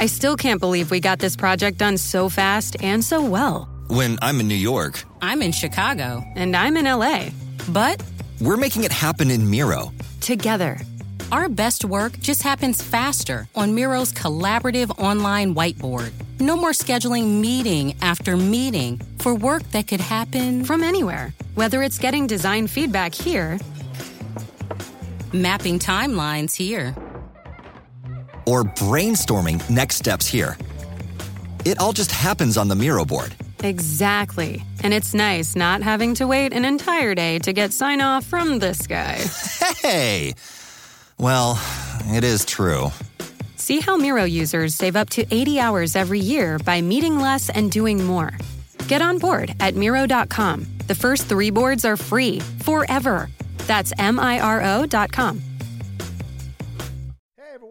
I still can't believe we got this project done so fast and so well. When I'm in New York, I'm in Chicago. And I'm in LA. But we're making it happen in Miro. Together. Our best work just happens faster on Miro's collaborative online whiteboard. No more scheduling meeting after meeting for work that could happen from anywhere. Whether it's getting design feedback here, mapping timelines here or brainstorming next steps here. It all just happens on the Miro board. Exactly. And it's nice not having to wait an entire day to get sign off from this guy. Hey! Well, it is true. See how Miro users save up to 80 hours every year by meeting less and doing more. Get on board at Miro.com. The first three boards are free forever. That's M I R O.com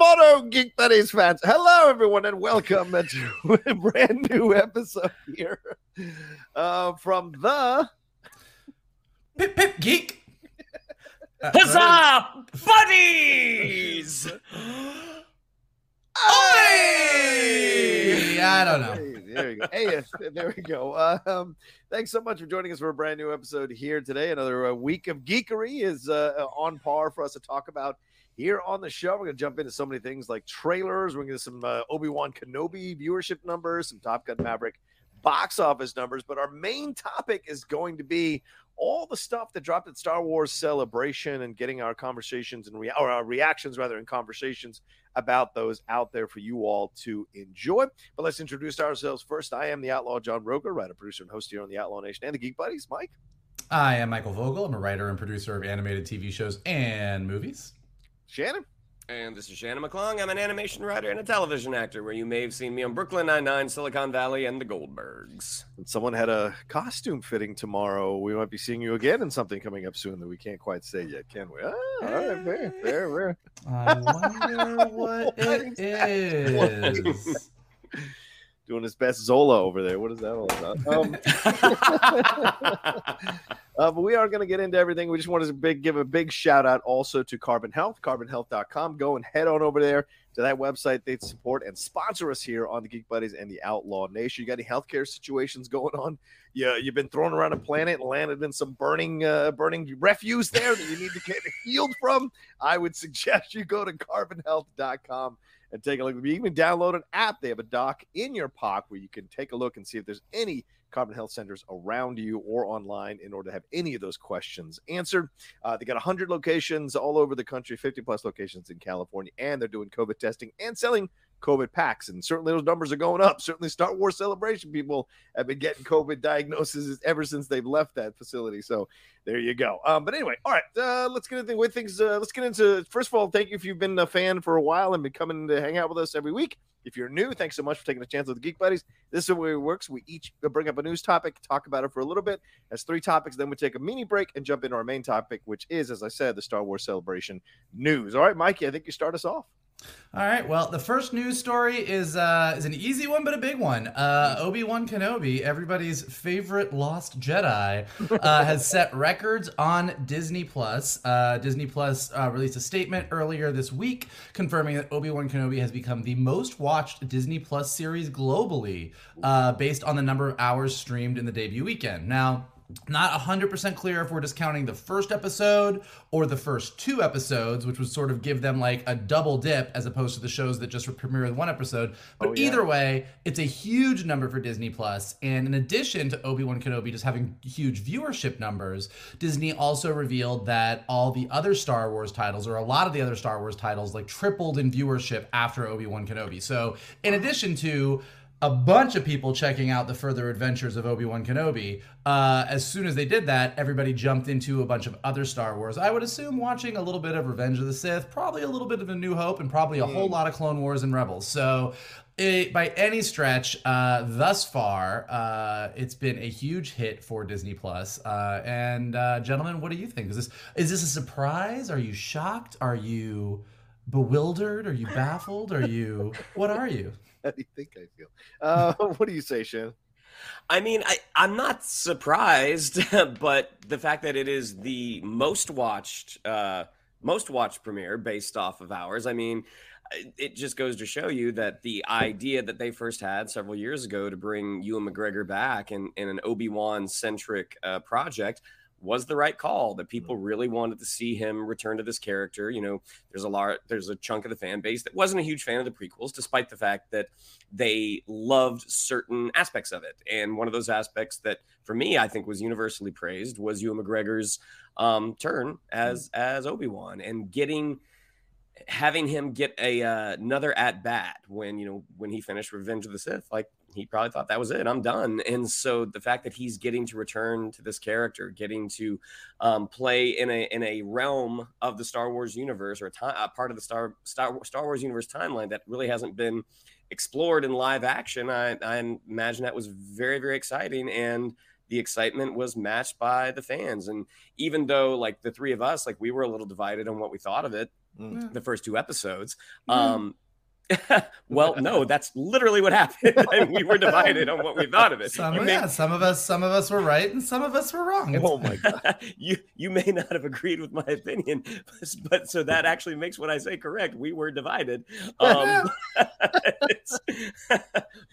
Moto Geek Buddies fans. Hello, everyone, and welcome to a brand new episode here uh, from the Pip Pip Geek. Huzzah, buddies! Hey! I don't know. There we go. Hey, there we go. Um, thanks so much for joining us for a brand new episode here today. Another uh, week of geekery is uh, on par for us to talk about here on the show. We're going to jump into so many things like trailers. We're going to get some uh, Obi Wan Kenobi viewership numbers, some Top Gun Maverick box office numbers. But our main topic is going to be all the stuff that dropped at Star Wars Celebration and getting our conversations and rea- our reactions rather in conversations about those out there for you all to enjoy. But let's introduce ourselves first. I am the Outlaw John Rocha, writer, producer, and host here on the Outlaw Nation and the Geek Buddies. Mike. I am Michael Vogel. I'm a writer and producer of animated TV shows and movies. Shannon. And this is Shannon McClung. I'm an animation writer and a television actor where you may have seen me on Brooklyn Nine-Nine, Silicon Valley, and The Goldbergs. Someone had a costume fitting tomorrow. We might be seeing you again in something coming up soon that we can't quite say yet, can we? Ah, all right, fair, fair, fair. I wonder what it is. Doing his best Zola over there. What is that all about? Um, Uh, but we are going to get into everything. We just want to big, give a big shout out also to Carbon Health, carbonhealth.com. Go and head on over there to that website. they'd support and sponsor us here on the Geek Buddies and the Outlaw Nation. You got any healthcare situations going on? Yeah, you've been thrown around a planet and landed in some burning, uh, burning refuse there that you need to get healed from. I would suggest you go to carbonhealth.com and take a look. You even download an app. They have a doc in your pocket where you can take a look and see if there's any Carbon Health Centers around you or online in order to have any of those questions answered. Uh, they got 100 locations all over the country, 50 plus locations in California, and they're doing COVID testing and selling COVID packs, and certainly those numbers are going up. Certainly, Star Wars Celebration people have been getting COVID diagnoses ever since they've left that facility. So there you go. Um, but anyway, all right, uh, let's get into with things. Uh, let's get into first of all, thank you if you've been a fan for a while and been coming to hang out with us every week. If you're new, thanks so much for taking a chance with the Geek Buddies. This is the way it works. We each bring up a news topic, talk about it for a little bit. That's three topics. Then we take a mini break and jump into our main topic, which is, as I said, the Star Wars Celebration news. All right, Mikey, I think you start us off. All right. Well, the first news story is uh, is an easy one, but a big one. Uh, Obi Wan Kenobi, everybody's favorite Lost Jedi, uh, has set records on Disney Plus. Uh, Disney Plus uh, released a statement earlier this week confirming that Obi Wan Kenobi has become the most watched Disney Plus series globally, uh, based on the number of hours streamed in the debut weekend. Now. Not 100% clear if we're just counting the first episode or the first two episodes, which would sort of give them like a double dip as opposed to the shows that just premiere with one episode. But Oh, yeah. either way, it's a huge number for Disney Plus. And in addition to Obi Wan Kenobi just having huge viewership numbers, Disney also revealed that all the other Star Wars titles, or a lot of the other Star Wars titles, like tripled in viewership after Obi Wan Kenobi. So in addition to a bunch of people checking out the further adventures of Obi-Wan Kenobi. Uh, as soon as they did that, everybody jumped into a bunch of other Star Wars. I would assume watching a little bit of Revenge of the Sith, probably a little bit of A New Hope, and probably a whole lot of Clone Wars and Rebels. So, it, by any stretch, uh, thus far, uh, it's been a huge hit for Disney Plus. Uh, and uh, gentlemen, what do you think? Is this is this a surprise? Are you shocked? Are you bewildered? Are you baffled? Are you what are you? How do you think I feel? Uh, what do you say, Shan? I mean, I, I'm not surprised, but the fact that it is the most watched, uh, most watched premiere based off of ours. I mean, it- it just goes to show you that the idea that they first had several years ago to bring Ewan McGregor back in, in an Obi Wan centric uh, project was the right call. That people really wanted to see him return to this character. You know, there's a lot, there's a chunk of the fan base that wasn't a huge fan of the prequels, despite the fact that they loved certain aspects of it. And one of those aspects that, for me, I think was universally praised was Ewan McGregor's um, turn as as Obi Wan and getting having him get a uh, another at bat when you know when he finished Revenge of the Sith, like he probably thought that was it, I'm done. And so the fact that he's getting to return to this character, getting to um, play in a in a realm of the Star Wars universe or a, ti- a part of the Star Star Star Wars universe timeline that really hasn't been explored in live action, I, I imagine that was very very exciting and. The excitement was matched by the fans, and even though, like the three of us, like we were a little divided on what we thought of it, Mm. the first two episodes. Um, well, no, that's literally what happened. and we were divided on what we thought of it. Some, You may- yeah, some of us, some of us were right, and some of us were wrong. It's- Oh my god! you you may not have agreed with my opinion, but so that actually makes what I say correct. We were divided. Um,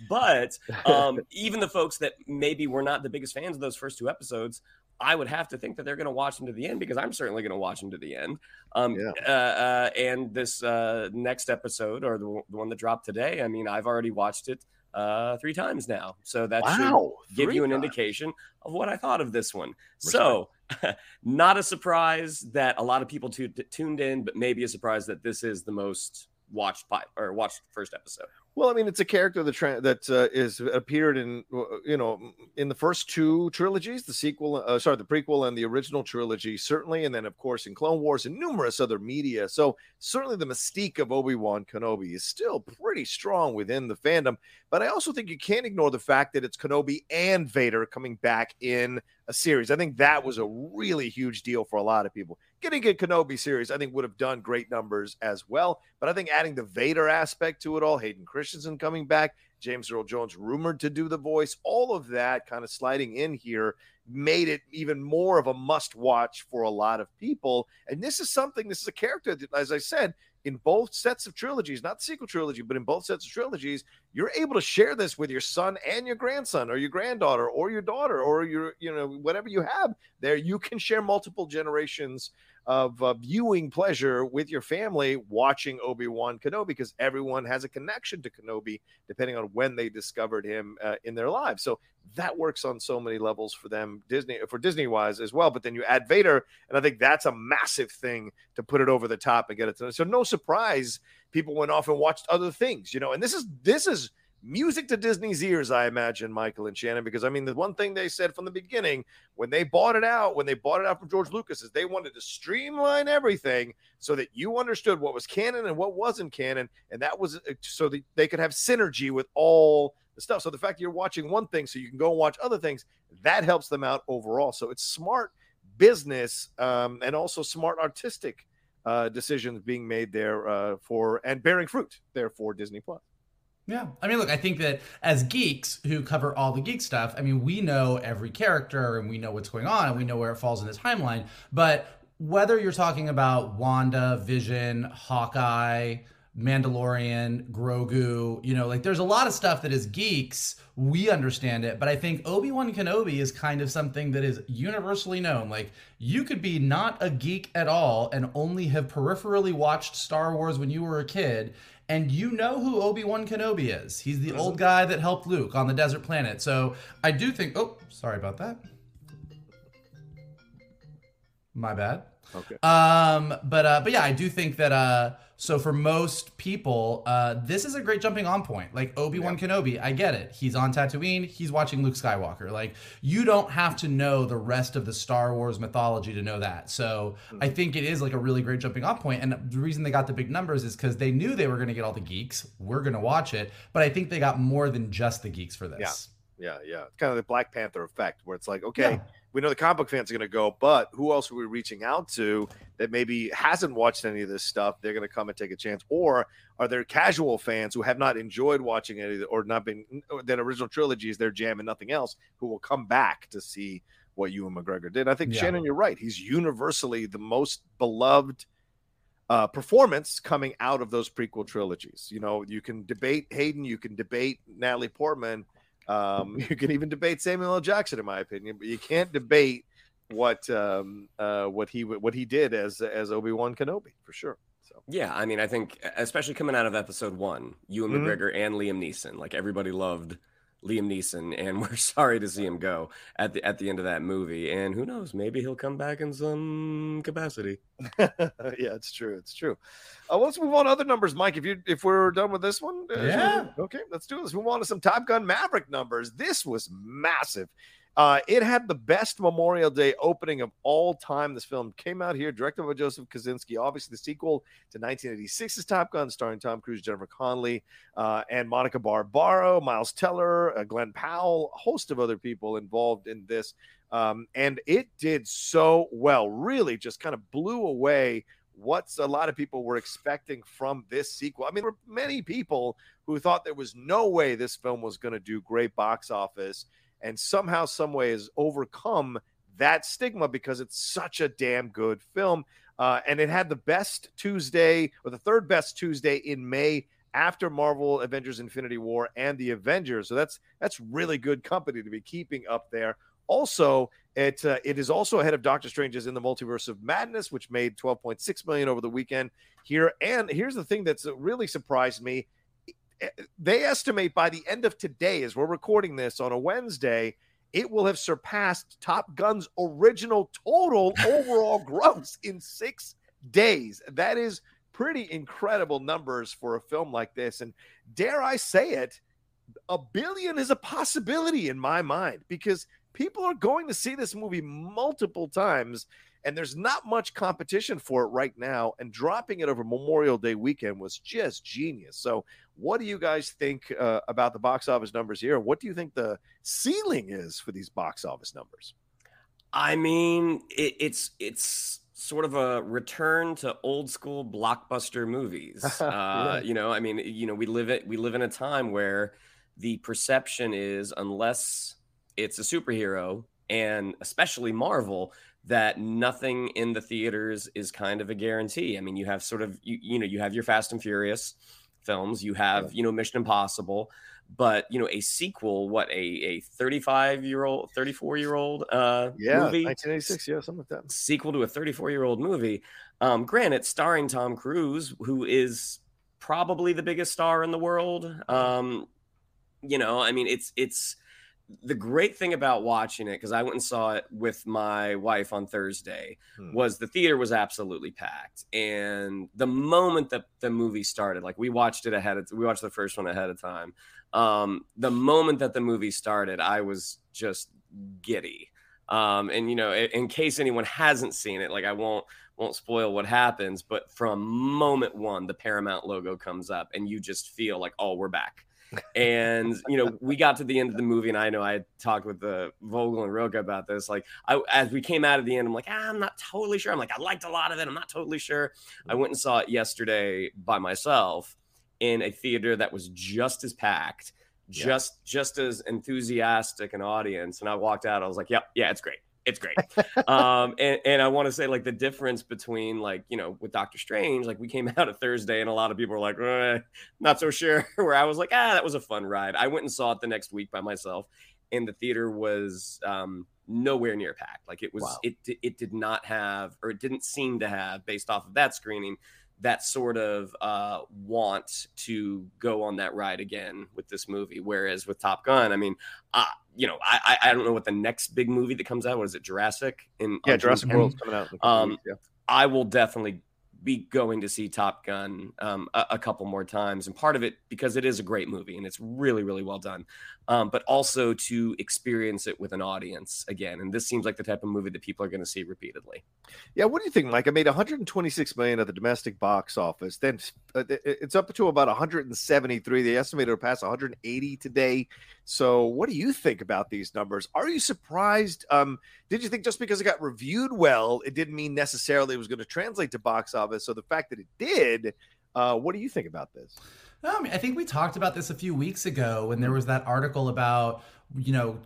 but um, even the folks that maybe were not the biggest fans of those first two episodes, I would have to think that they're going to watch them to the end because I'm certainly going to watch them to the end. Um, Yeah. uh, uh, and this uh, next episode or the, one- the one that dropped today, I mean, I've already watched it uh, three times now, so that should give you an times. indication of what I thought of this one. So, not a surprise that a lot of people tu- tuned in, but maybe a surprise that this is the most watched by or watched first episode. Well, I mean, it's a character that that uh, is appeared in uh, you know in the first two trilogies, the sequel, uh, sorry, the prequel and the original trilogy, certainly, and then of course in Clone Wars and numerous other media. So certainly the mystique of Obi Wan Kenobi is still pretty strong within the fandom. But I also think you can't ignore the fact that it's Kenobi and Vader coming back in a series. I think that was a really huge deal for a lot of people. Getting a Kenobi series, I think, would have done great numbers as well. But I think adding the Vader aspect to it all, Hayden Christensen coming back, James Earl Jones rumored to do the voice, all of that kind of sliding in here made it even more of a must watch for a lot of people. And this is something, this is a character that, as I said, in both sets of trilogies, not the sequel trilogy, but in both sets of trilogies, you're able to share this with your son and your grandson or your granddaughter or your daughter or your, you know, whatever you have there. You can share multiple generations of uh, viewing pleasure with your family watching Obi Wan Kenobi because everyone has a connection to Kenobi depending on when they discovered him uh, in their lives. So that works on so many levels for them, Disney for Disney wise as well. But then you add Vader, and I think that's a massive thing to put it over the top and get it to. So no surprise, people went off and watched other things, you know. And this is this is music to Disney's ears, I imagine, Michael and Shannon, because I mean, the one thing they said from the beginning when they bought it out, when they bought it out from George Lucas, is they wanted to streamline everything so that you understood what was canon and what wasn't canon. And that was uh, so that they could have synergy with all the stuff. So the fact that you're watching one thing so you can go and watch other things, that helps them out overall. So it's smart business um, and also smart artistic uh, decisions being made there uh, for and bearing fruit there for Disney Plus. Yeah. I mean, look, I think that as geeks who cover all the geek stuff, I mean, we know every character and we know what's going on and we know where it falls in the timeline. But whether you're talking about WandaVision, Hawkeye, Mandalorian, Grogu, you know, like there's a lot of stuff that as geeks, we understand it. But I think Obi Wan Kenobi is kind of something that is universally known. Like you could be not a geek at all and only have peripherally watched Star Wars when you were a kid and you know who Obi-Wan Kenobi is. He's the old guy that helped Luke on the desert planet. So I do think oh, sorry about that. My bad. Okay. Um, but uh, but yeah, I do think that uh, so for most people, uh, this is a great jumping on point. Like Obi Wan yeah. Kenobi, I get it. He's on Tatooine. He's watching Luke Skywalker. Like you don't have to know the rest of the Star Wars mythology to know that. So mm-hmm. I think it is like a really great jumping off point. And the reason they got the big numbers is because they knew they were going to get all the geeks. We're going to watch it, but I think they got more than just the geeks for this. Yeah. Yeah, yeah. It's kind of the Black Panther effect where it's like, okay, yeah we know the comic book fans are going to go, but who else are we reaching out to that maybe hasn't watched any of this stuff? They're going to come and take a chance, or are there casual fans who have not enjoyed watching any or not been that original trilogy is their jam and nothing else, who will come back to see what Ewan McGregor did? I think yeah. Shannon, you're right. He's universally the most beloved uh, performance coming out of those prequel trilogies. You know, you can debate Hayden, you can debate Natalie Portman um, you can even debate Samuel L. Jackson, in my opinion, but you can't debate what um, uh, what he what he did as as Obi Wan Kenobi for sure. So yeah, I mean, I think especially coming out of Episode One, Ewan mm-hmm. McGregor and Liam Neeson, like everybody loved Liam Neeson, and we're sorry to see him go at the at the end of that movie. And who knows, maybe he'll come back in some capacity. yeah, it's true. It's true. Uh, let's move on to other numbers, Mike. If you if we're done with this one, uh, yeah. Okay, let's do this. Move on to some Top Gun Maverick numbers. This was massive. Uh, it had the best Memorial Day opening of all time. This film came out here, directed by Joseph Kosinski. Obviously, the sequel to 1986's Top Gun, starring Tom Cruise, Jennifer Connelly, uh, and Monica Barbaro, Miles Teller, uh, Glen Powell, a host of other people involved in this. Um, and it did so well, really just kind of blew away what a lot of people were expecting from this sequel. I mean, there were many people who thought there was no way this film was going to do great box office and somehow, some way, has overcome that stigma because it's such a damn good film. Uh, and it had the best Tuesday or the third best Tuesday in May after Marvel Avengers Infinity War and the Avengers. So that's that's really good company to be keeping up there. Also, it uh, it is also ahead of Doctor Strange's in the Multiverse of Madness, which made 12.6 million over the weekend here. And here's the thing that's really surprised me: Eh, they estimate by the end of today, as we're recording this on a Wednesday, it will have surpassed Top Gun's original total overall gross in six days. That is pretty incredible numbers for a film like this. And dare I say it, a billion is a possibility in my mind because people are going to see this movie multiple times and there's not much competition for it right now. And dropping it over Memorial Day weekend was just genius. So, what do you guys think uh, about the box office numbers here? What do you think the ceiling is for these box office numbers? I mean, it, it's it's sort of a return to old school blockbuster movies. Uh. You know, I mean, you know, we live it. We live in a time where the perception is unless it's a superhero and especially Marvel, that nothing in the theaters is kind of a guarantee. I mean, you have sort of you, you know you have your Fast and Furious films. You have, you know, Mission Impossible, but you know, a sequel, what a a 35 year old, 34 year old uh Yeah, movie 1986. Yeah, something like that. sequel to a 34 year old movie. Um, granted, starring Tom Cruise, who is probably the biggest star in the world. Um, you know, I mean, it's it's the great thing about watching it because I went and saw it with my wife on Thursday Hmm. was the theater was absolutely packed, and the moment that the movie started, like we watched it ahead of we watched the first one ahead of time. Um, the moment that the movie started, I was just giddy. Um, and you know, in, in case anyone hasn't seen it, like I won't won't spoil what happens, but from moment one, the Paramount logo comes up, and you just feel like, oh, we're back. And you know, we got to the end of the movie, and I know I had talked with the Vogel and Rocha about this. Like, I as we came out of the end, I'm like, ah, I'm not totally sure. I'm like, I liked a lot of it. I'm not totally sure. I went and saw it yesterday by myself in a theater that was just as packed, Yeah. just just as enthusiastic an audience. And I walked out, I was like, Yep, yeah, it's great. It's great. um, and, and I want to say like the difference between like, you know, with Doctor Strange, like we came out of Thursday and a lot of people were like, eh, not so sure. Where I was like, ah, that was a fun ride. I went and saw it the next week by myself, and the theater was um nowhere near packed. Like it was Wow. it it did not have or it didn't seem to have, based off of that screening, that sort of uh, want to go on that ride again with this movie. Whereas with Top Gun, I mean, uh, you know, I, I don't know what the next big movie that comes out. What is it, Jurassic? In Yeah, Jurassic 10th? World's coming out. In a couple Um, yeah. I will definitely be going to see Top Gun um, a, a couple more times, and part of it because it is a great movie and it's really, really well done, um, but also to experience it with an audience again. And this seems like the type of movie that people are going to see repeatedly. Yeah, what do you think, Mike? I made 126 million at the domestic box office. Then uh, it's up to about 173. They estimated it'll pass 180 today. So, what do you think about these numbers? Are you surprised? Um, did you think just because it got reviewed well, it didn't mean necessarily it was going to translate to box office? So, the fact that it did, uh, what do you think about this? I mean, I think we talked about this a few weeks ago when there was that article about, you know,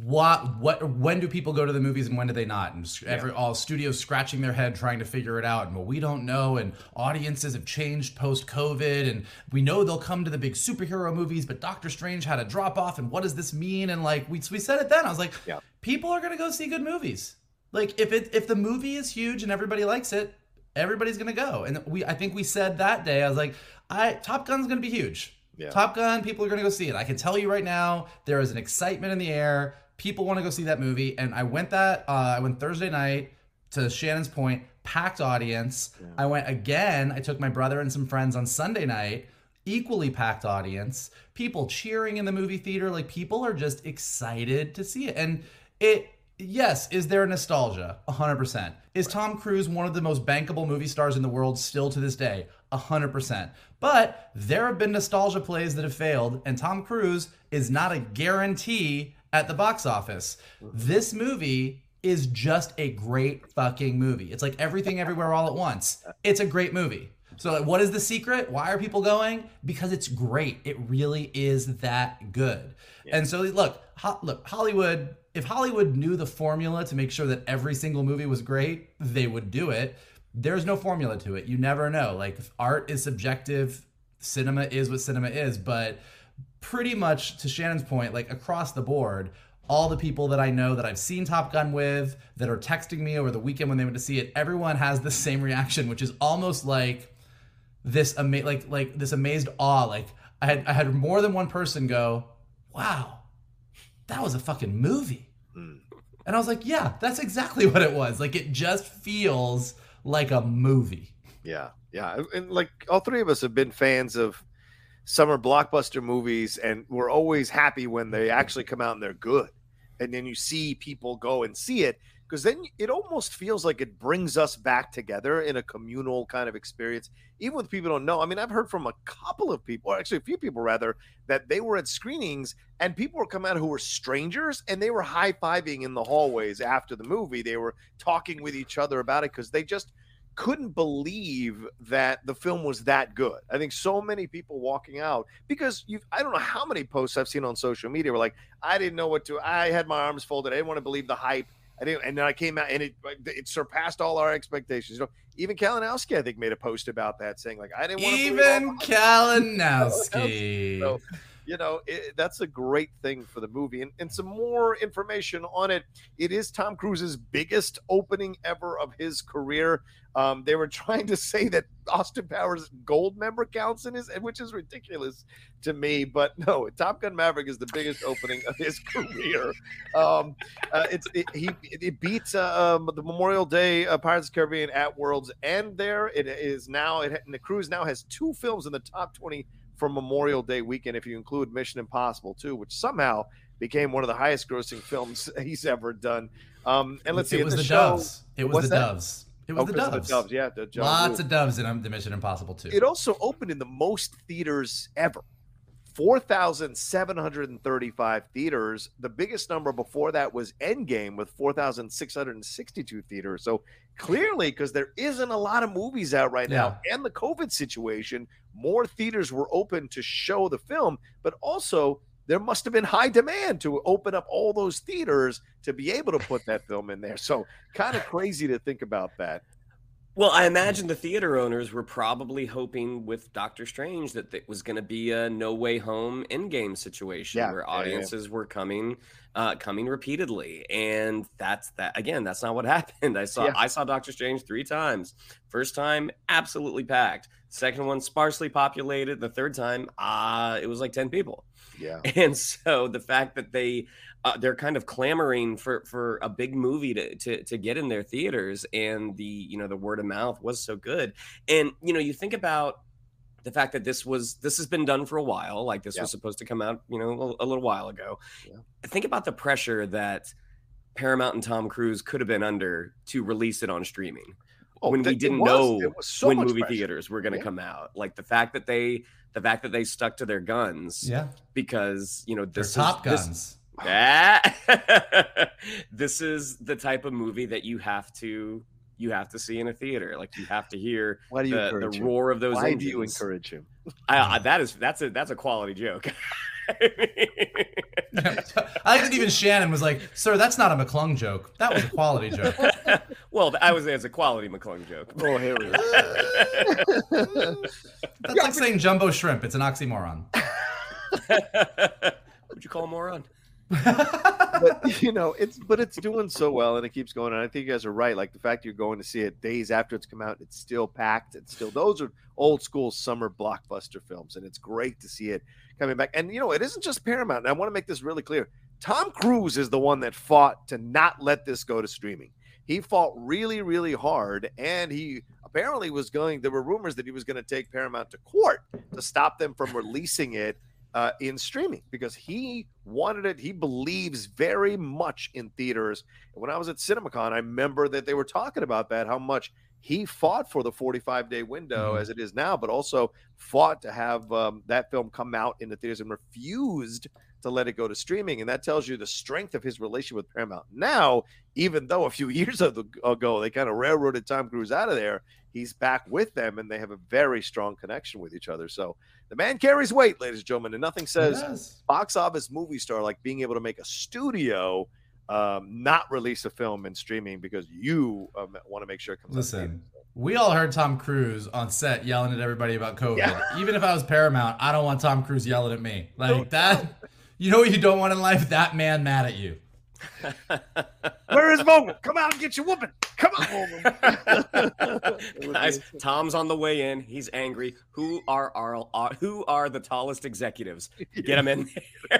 what what when do people go to the movies and when do they not? And every all studios scratching their head trying to figure it out. And well, we don't know. And audiences have changed post COVID, and we know they'll come to the big superhero movies, but Doctor Strange had a drop off. And what does this mean? And like we we said it then. I was like, Yeah. people are gonna go see good movies. Like if it if the movie is huge and everybody likes it, everybody's gonna go. And we I think we said that day, I was like, I Top Gun's gonna be huge. Yeah. Top Gun, people are gonna go see it. I can tell you right now, there is an excitement in the air. People want to go see that movie. And I went that uh, I went Thursday night to Shannon's Point, packed audience. I went again. I took my brother and some friends on Sunday night, equally packed audience. People cheering in the movie theater. Like people are just excited to see it. And it yes, is there nostalgia? 100%. Is Tom Cruise one of the most bankable movie stars in the world still to this day? 100%. But there have been nostalgia plays that have failed, and Tom Cruise is not a guarantee at the box office. This movie is just a great fucking movie. It's like everything everywhere all at once. It's a great movie. So like what is the secret? Why are people going? Because it's great. It really is that good. And so look, ho- look, Hollywood, if Hollywood knew the formula to make sure that every single movie was great, they would do it. There's no formula to it. You never know. Like art is subjective, cinema is what cinema is, but pretty much to Shannon's point, like across the board, all the people that I know that I've seen Top Gun with that are texting me over the weekend when they went to see it, everyone has the same reaction, which is almost like this ama- like like this amazed awe. Like I had I had more than one person go, "Wow, that was a fucking movie," hmm. and I was like, "Yeah, that's exactly what it was. Like it just feels like a movie." Yeah, yeah, and- and like all three of us have been fans of summer blockbuster movies, and we're always happy when they actually come out and they're good. And then you see people go and see it because then it almost feels like it brings us back together in a communal kind of experience, even with people don't know. I mean, I've heard from a couple of people, or actually a few people rather, that they were at screenings and people were coming out who were strangers and they were high fiving in the hallways after the movie. They were talking with each other about it because they just couldn't believe that the film was that good. I think so many people walking out because you I don't know how many posts I've seen on social media were like, I didn't know what to I had my arms folded. I didn't want to believe the hype. I didn't and then I came out and it it surpassed all our expectations. You know, even Kalinowski, I think, made a post about that, saying like, "I didn't want to." Even Kalinowski. so, you know, it, that's a great thing for the movie. And, and some more information on it. It is Tom Cruise's biggest opening ever of his career. Um, they were trying to say that Austin Powers Goldmember counts in his, which is ridiculous to me. But no, Top Gun Maverick is the biggest opening of his career. Um, uh, it's it, he it beats uh, um, the Memorial Day uh, Pirates of the Caribbean at World's End. There, it is now. It and the cruise now has two films in the top twenty for Memorial Day weekend, if you include Mission Impossible too, which somehow became one of the highest grossing films he's ever done. Um, and let's see, it was the, the, show, doves. It was the that? doves. It was Oh, the 'cause of doves. doves. Yeah, the Lots Woo. of doves in um, the Mission Impossible too. It also opened in the most theaters ever. 4,735 theaters. The biggest number before that was Endgame with 4,662 theaters. So clearly, because there isn't a lot of movies out right now and the COVID situation, more theaters were open to show the film, but also there must have been high demand to open up all those theaters to be able to put that film in there. So kind of crazy to think about that. Well, I imagine the theater owners were probably hoping with Doctor Strange that it was going to be a no way home endgame situation Yeah, where yeah, yeah. audiences were coming uh coming repeatedly and that's that again that's not what happened i saw Yeah. i saw doctor strange three times first time absolutely packed second one sparsely populated the third time uh it was like 10 people Yeah. and so the fact that they uh, they're kind of clamoring for for a big movie to, to to get in their theaters and the you know the word of mouth was so good and you know you think about the fact that this was this has been done for a while like this Yeah. was supposed to come out you know a, a little while ago Yeah. think about the pressure that paramount and tom cruise could have been under to release it on streaming Oh, when we didn't was- know so when movie pressure. theaters were going to Yeah. come out like the fact that they the fact that they stuck to their guns yeah, because you know they're this is- top this- guns. Ah, this is the type of movie that you have to you have to see in a theater. Like you have to hear Why do you the, encourage the him? roar of those Why engines. do you encourage him? I, I, that is that's a that's a quality joke. I think even Shannon was like, "Sir, that's not a McClung joke. That was a quality joke." well, I was as a quality McClung joke. Oh, here we go. That's like saying jumbo shrimp. It's an oxymoron. What would you call a moron? But you know, it's but it's doing so well and it keeps going. And I think you guys are right. Like the fact you're going to see it days after it's come out, it's still packed. It's still those are old school summer blockbuster films, and it's great to see it coming back. And you know, it isn't just Paramount. And I want to make this really clear. Tom Cruise is the one that fought to not let this go to streaming. He fought really, really hard, and he apparently was going. There were rumors that he was going to take Paramount to court to stop them from releasing it uh, in streaming because he wanted it. He believes very much in theaters. And when I was at CinemaCon, I remember that they were talking about that, how much he fought for the 45 day window Mhm. as it is now, but also fought to have um, that film come out in the theaters and refused to let it go to streaming. And that tells you the strength of his relationship with Paramount. Now, even though a few years ago they kind of railroaded Tom Cruise out of there, he's back with them and they have a very strong connection with each other. So the man carries weight, ladies and gentlemen, and nothing says Yes. box office movie star like being able to make a studio um, not release a film in streaming because you um, want to make sure it comes out. Listen, we all heard Tom Cruise on set yelling at everybody about COVID. Yeah. Even if I was Paramount, I don't want Tom Cruise yelling at me like that. You know what you don't want in life? That man mad at you. Where is Vogel? Come out and get your whooping. Come on, Vogel. Guys, Tom's on the way in. He's angry. Who are our, are who are the tallest executives? Get him in.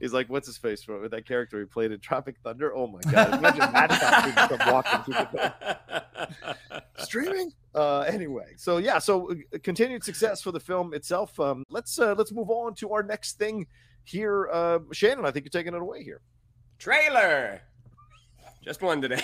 He's like, what's his face from that character he played in Tropic Thunder? Oh my god! Imagine that costume come walking through the door. streaming. Uh, anyway, so yeah, so uh, continued success for the film itself. Um, let's uh, let's move on to our next thing here. Uh, Shannon, I think you're taking it away here. Trailer. Just one today.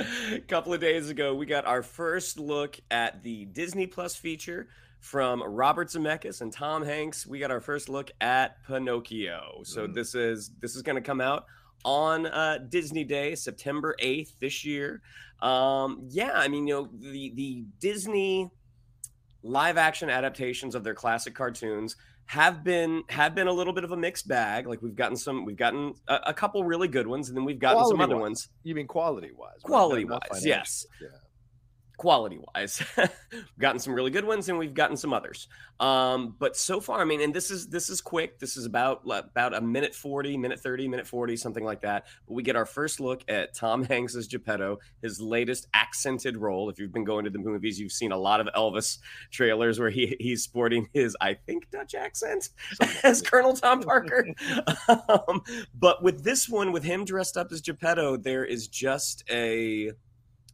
A couple of days ago, we got our first look at the Disney Plus feature from Robert Zemeckis and Tom Hanks. We got our first look at Pinocchio. So Mm. this is this is going to come out on uh, Disney Day, September eighth this year. Um, yeah, I mean, you know, the the Disney live action adaptations of their classic cartoons have been have been a little bit of a mixed bag. Like we've gotten some, we've gotten a, a couple really good ones, and then we've gotten some other ones. You mean quality wise? Quality wise, yes. Yeah. Quality wise we've gotten some really good ones and we've gotten some others. Um but so far i mean and this is this is quick. This is about about a minute 40 minute 30 minute 40 something like that. But we get our first look at tom hanks's geppetto his latest accented role. If you've been going to the movies you've seen a lot of elvis trailers where he he's sporting his i think dutch accent as colonel tom parker. um, but with this one with him dressed up as geppetto there is just a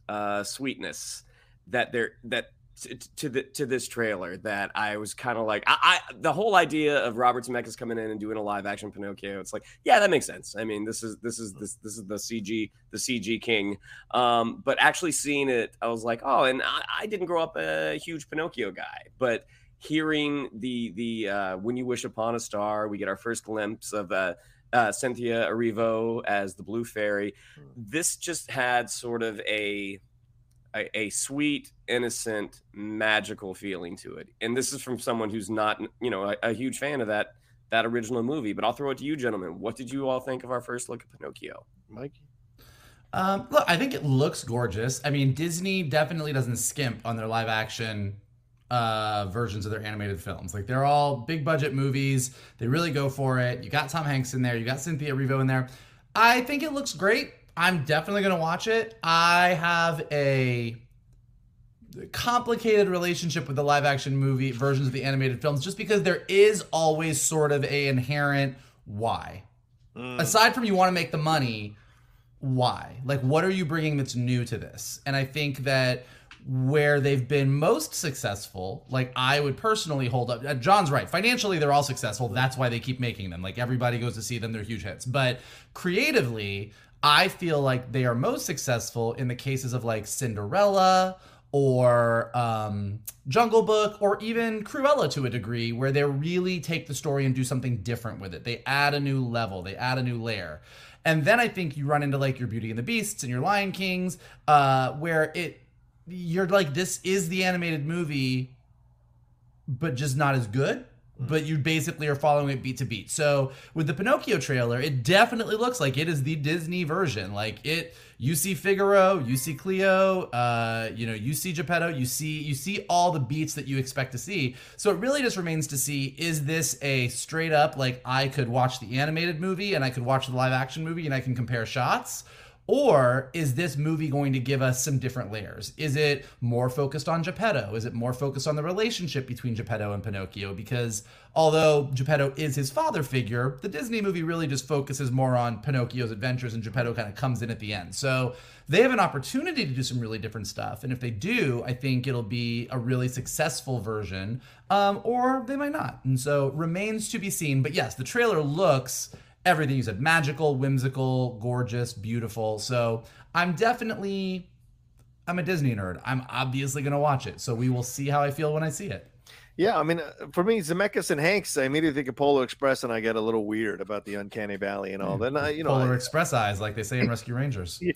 uh, sweetness that there that to, to the to this trailer that I was kind of like I, I the whole idea of Robert Zemeckis coming in and doing a live action Pinocchio it's like yeah that makes sense. I mean this is this is this this is the CG the CG king. Um but actually seeing it I was like oh and I, I didn't grow up a huge Pinocchio guy but hearing the the uh, when you wish upon a star we get our first glimpse of uh, uh, Cynthia Erivo as the Blue Fairy. This just had sort of a a, a, sweet, innocent, magical feeling to it. And this is from someone who's not, you know, a, a, huge fan of that that original movie. But I'll throw it to you, gentlemen. What did you all think of our first look at Pinocchio, Mike? Um, look, I think it looks gorgeous. I mean, Disney definitely doesn't skimp on their live action uh, versions of their animated films. Like they're all big budget movies. They really go for it. You got Tom Hanks in there. You got Cynthia Erivo in there. I think it looks great. I'm definitely going to watch it. I have a complicated relationship with the live action movie versions of the animated films just because there is always sort of a inherent why. Mm. Aside from you want to make the money, why? Like what are you bringing that's new to this? And I think that where they've been most successful, like I would personally hold up. Uh, John's right. Financially, they're all successful. That's why they keep making them. Like everybody goes to see them. They're huge hits. But creatively, I feel like they are most successful in the cases of like Cinderella or um, Jungle Book or even Cruella to a degree, where they really take the story and do something different with it. They add a new level, they add a new layer. And then I think you run into like your Beauty and the Beasts and your Lion Kings, uh, where it you're like, this is the animated movie, but just not as good but you basically are following it beat to beat. So with the Pinocchio trailer, it definitely looks like it is the Disney version. Like it, you see Figaro, you see Cleo, uh, you know, you see Geppetto, you see you see all the beats that you expect to see. So it really just remains to see: is this a straight up like I could watch the animated movie and I could watch the live action movie and I can compare shots? Or is this movie going to give us some different layers? Is it more focused on Geppetto? Is it more focused on the relationship between Geppetto and Pinocchio? Because although Geppetto is his father figure, the Disney movie really just focuses more on Pinocchio's adventures and Geppetto kind of comes in at the end. So they have an opportunity to do some really different stuff. And if they do, I think it'll be a really successful version, um, or they might not. And so remains to be seen. But yes, the trailer looks everything you said magical, whimsical, gorgeous, beautiful. So I'm definitely I'm a Disney nerd. I'm obviously going to watch it. So we will see how I feel when I see it. Yeah, I mean, uh, for me, Zemeckis and Hanks, I immediately think of Polar Express, and I get a little weird about the Uncanny Valley and all. Then, I, you know, Polar I, Express eyes, like they say in Rescue Rangers. and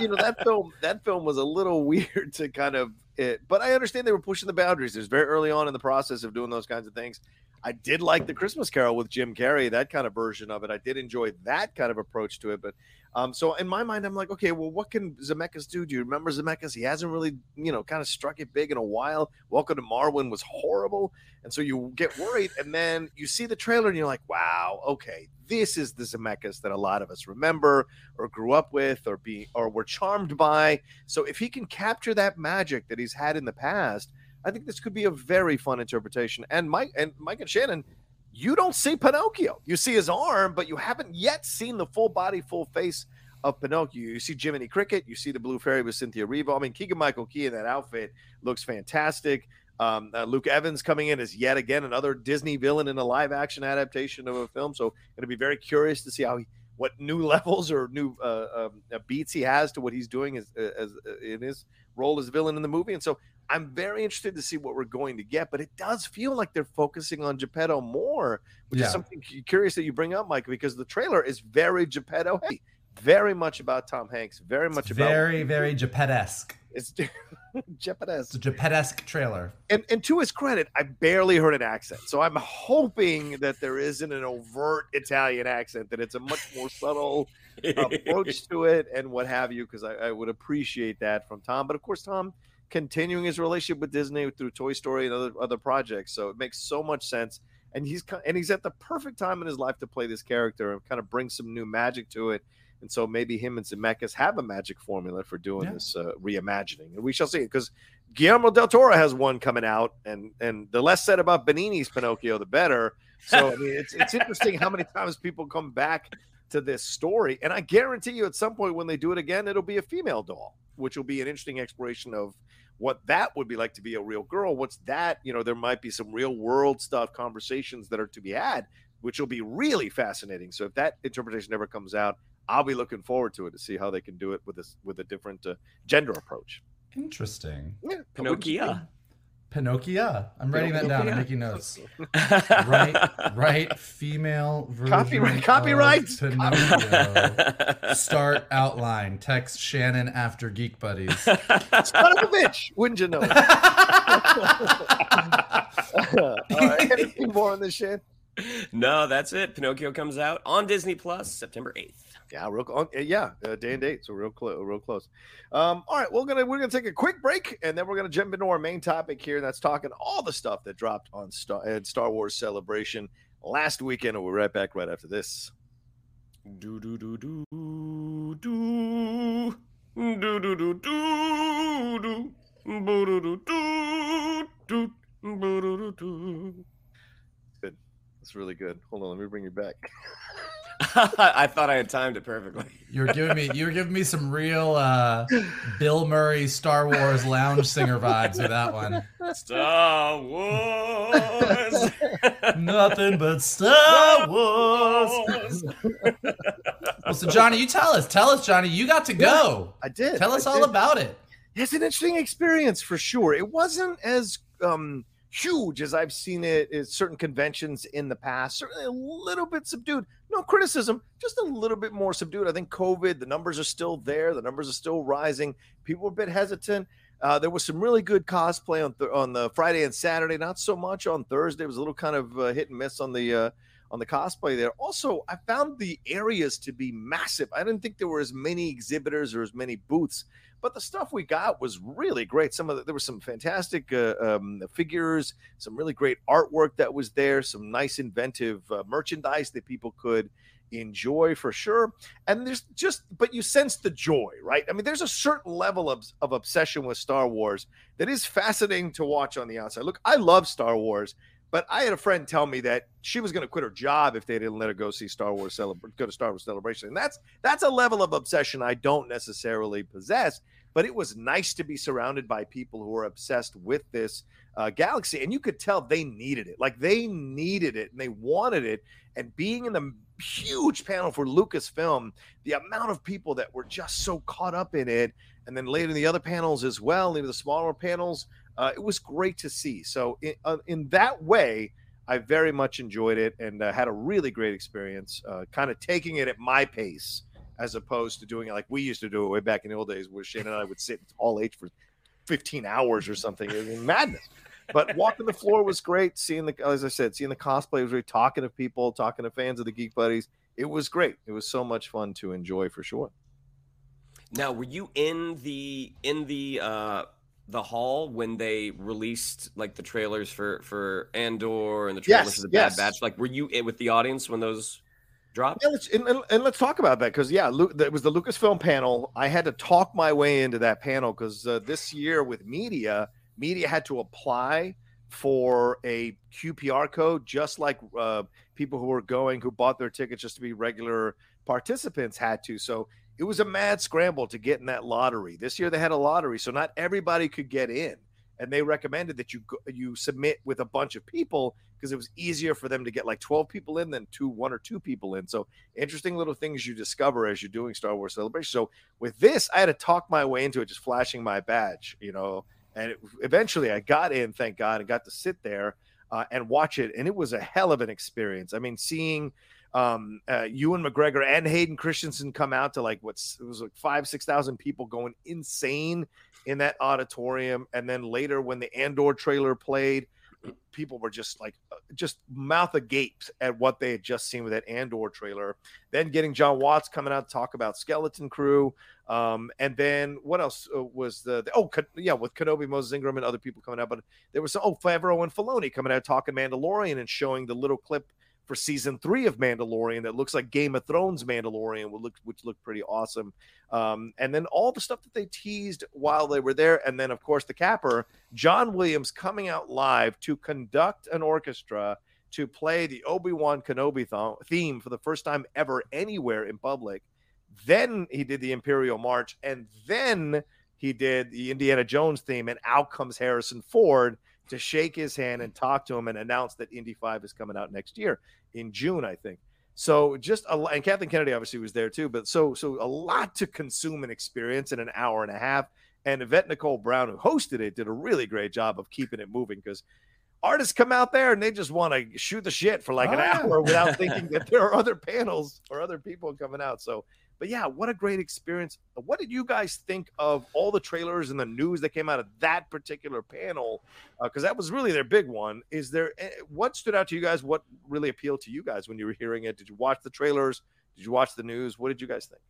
you know that film, that film was a little weird to kind of. It, but I understand they were pushing the boundaries. Was very early on in the process of doing those kinds of things. I did like the Christmas Carol with Jim Carrey, that kind of version of it. I did enjoy that kind of approach to it. But um, so in my mind, I'm like, okay, well, what can Zemeckis do? Do you remember Zemeckis? He hasn't really, you know, kind of struck it big in a while. Welcome to Marwen was horrible, and so you get worried, and then you see the trailer, and you're like, wow, okay, this is the Zemeckis that a lot of us remember or grew up with or be or were charmed by. So if he can capture that magic that he's had in the past I think this could be a very fun interpretation. And Mike and Mike and Shannon, you don't see Pinocchio. You see his arm, but you haven't yet seen the full body, full face of Pinocchio. You see Jiminy Cricket, you see the Blue Fairy with Cynthia Erivo. I mean, Keegan Michael Key in that outfit looks fantastic. Um, uh, Luke Evans coming in as yet again another Disney villain in a live action adaptation of a film. So, going to be very curious to see how he, what new levels or new uh, um, uh, beats he has to what he's doing as, as uh, in his role as villain in the movie. And so, I'm very interested to see what we're going to get, but it does feel like they're focusing on Geppetto more, which yeah. is something curious that you bring up, Mike, because the trailer is very Geppetto heavy, very much about Tom Hanks, very much it's about very, very Geppetto-esque. It's Jeopardesque. It's a Jeopardesque trailer. And and to his credit, I barely heard an accent. So I'm hoping that there isn't an overt Italian accent, that it's a much more subtle approach to it and what have you, because I, I would appreciate that from Tom. But of course, Tom continuing his relationship with Disney through Toy Story and other other projects. So it makes so much sense. And he's and he's at the perfect time in his life to play this character and kind of bring some new magic to it. And so maybe him and Zemeckis have a magic formula for doing Yeah. this uh, reimagining, and we shall see. Because Guillermo del Toro has one coming out, and and the less said about Benigni's Pinocchio, the better. So I mean, it's it's interesting how many times people come back to this story, and I guarantee you, at some point when they do it again, it'll be a female doll, which will be an interesting exploration of what that would be like to be a real girl. What's that? You know, there might be some real world stuff, conversations that are to be had, which will be really fascinating. So if that interpretation ever comes out, I'll be looking forward to it to see how they can do it with this with a different uh, gender approach. Interesting. Yeah, Pinocchio. Pinocchio. I'm writing that down. I'm making notes. right. Right, right. Female version. Copyright- of copyright. Pinocchio. Start outline. Text Shannon after Geek Buddies. Son of a bitch, wouldn't you know? it? All right, anything more on this shit? No, that's it. Pinocchio comes out on Disney Plus September 8th. Yeah, real on, uh, yeah, uh, day and date, so real close, real close. Um, all right, we're gonna we're gonna take a quick break, and then we're gonna jump into our main topic here, and that's talking all the stuff that dropped on Star at Star Wars Celebration last weekend. And we'll be right back right after this. Do do do do do do do do do do do boo do do do do boo do do do. Good, that's really good. Hold on, let me bring you back. I thought I had timed it perfectly. You're giving me you're giving me some real uh, Bill Murray Star Wars lounge singer vibes with that one. Star Wars. Nothing but Star Wars. Well, so Johnny, you tell us. Tell us, Johnny. You got to go. I did. Tell us I all did. about it. it's an interesting experience for sure. It wasn't as um, huge as I've seen it at certain conventions in the past. Certainly a little bit subdued. No criticism, just a little bit more subdued. I think COVID, the numbers are still there. The numbers are still rising. People are a bit hesitant. Uh, there was some really good cosplay on th- on the Friday and Saturday. Not so much on Thursday. It was a little kind of uh, hit and miss on the uh, on the cosplay there. Also, I found the areas to be massive. I didn't think there were as many exhibitors or as many booths, but the stuff we got was really great. Some of the, there were some fantastic uh, um, figures, some really great artwork that was there, some nice inventive uh, merchandise that people could enjoy for sure. And there's just, but you sense the joy, right? I mean, there's a certain level of, of obsession with Star Wars that is fascinating to watch on the outside. Look, I love Star Wars. But I had a friend tell me that she was going to quit her job if they didn't let her go see Star Wars celebration, go to Star Wars celebration, and that's that's a level of obsession I don't necessarily possess. But it was nice to be surrounded by people who are obsessed with this uh, galaxy, and you could tell they needed it. Like they needed it and they wanted it. And being in the huge panel for Lucasfilm, the amount of people that were just so caught up in it, and then later in the other panels as well, even the smaller panels, uh, it was great to see. So in, uh, in that way, I very much enjoyed it and uh, had a really great experience, uh, kind of taking it at my pace as opposed to doing it like we used to do it way back in the old days, where Shane and I would sit Hall H for 15 hours or something. It was madness. But walking the floor was great. Seeing the, as I said, seeing the cosplay was great. Talking to people, talking to fans of the Geek Buddies, it was great. It was so much fun to enjoy for sure. Now, were you in the in the uh the hall when they released like the trailers for for Andor and the trailers Yes, for the yes. Bad Batch? Like, were you with the audience when those dropped? Yeah, let's, and, and, let's talk about that because yeah, Lu that was the Lucasfilm panel. I had to talk my way into that panel because uh, this year with media, media had to apply for a QPR code, just like uh, people who were going who bought their tickets just to be regular participants had to. So it was a mad scramble to get in that lottery. This year they had a lottery, so not everybody could get in, and they recommended that you you submit with a bunch of people because it was easier for them to get like 12 people in than two one or two people in. So interesting little things you discover as you're doing Star Wars Celebration. So with this, I had to talk my way into it, just flashing my badge, you know. And it, eventually, I got in, thank God, and got to sit there uh, and watch it. And it was a hell of an experience. I mean, seeing um, uh, Ewan McGregor and Hayden Christensen come out to like what's it was like five six thousand people going insane in that auditorium, and then later when the Andor trailer played, people were just like uh, just mouth agape at what they had just seen with that Andor trailer. Then getting Jon Watts coming out to talk about Skeleton Crew, um, and then what else uh, was the, the oh yeah with Kenobi, Moses Ingram, and other people coming out. But there was oh Favreau and Filoni coming out talking Mandalorian and showing the little clip for season three of Mandalorian that looks like Game of Thrones Mandalorian, which looked, which looked pretty awesome. Um, and then all the stuff that they teased while they were there. And then, of course, the capper, John Williams coming out live to conduct an orchestra to play the Obi Wan Kenobi th- theme for the first time ever anywhere in public. Then he did the Imperial March. And then he did the Indiana Jones theme. And out comes Harrison Ford to shake his hand and talk to him and announce that Indy 5 is coming out next year in June, I think. So just a and Kathleen Kennedy obviously was there too, but so so a lot to consume and experience in an hour and a half. And Yvette Nicole Brown, who hosted it, did a really great job of keeping it moving because artists come out there and they just want to shoot the shit for like an oh, hour without thinking that there are other panels or other people coming out. So but yeah, what a great experience. What did you guys think of all the trailers and the news that came out of that particular panel? Because uh, that was really their big one. Is there eh, what stood out to you guys? What really appealed to you guys when you were hearing it? Did you watch the trailers? Did you watch the news? What did you guys think?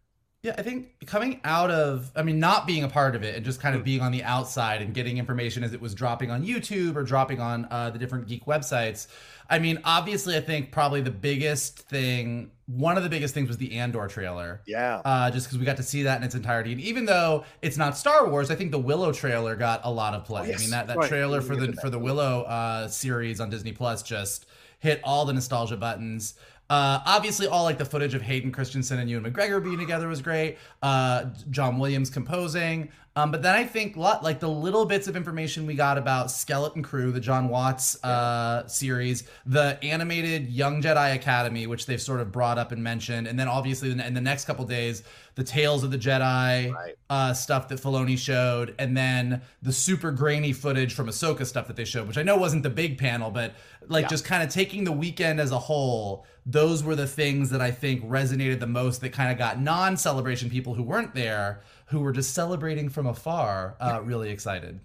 Yeah, I think coming out of, I mean, not being a part of it and just kind of mm. being on the outside and getting information as it was dropping on YouTube or dropping on uh, the different geek websites. I mean, obviously, I think probably the biggest thing, one of the biggest things was the Andor trailer. Yeah. Uh, just because we got to see that in its entirety. And even though it's not Star Wars, I think the Willow trailer got a lot of play. Oh, yes. I mean, that, that right. trailer for the for the Willow uh, series on Disney Plus just hit all the nostalgia buttons. Uh, obviously, all like the footage of Hayden Christensen and Ewan McGregor being together was great. Uh, John Williams composing. Um, but then I think lot like the little bits of information we got about Skeleton Crew, the Jon Watts uh, series, the animated Young Jedi Academy, which they've sort of brought up and mentioned, and then obviously in the next couple days, the Tales of the Jedi right. uh, stuff that Filoni showed, and then the super grainy footage from Ahsoka stuff that they showed, which I know wasn't the big panel, but like yeah. just kind of taking the weekend as a whole, those were the things that I think resonated the most. That kind of got non-celebration people who weren't there who were just celebrating from afar, uh, really excited.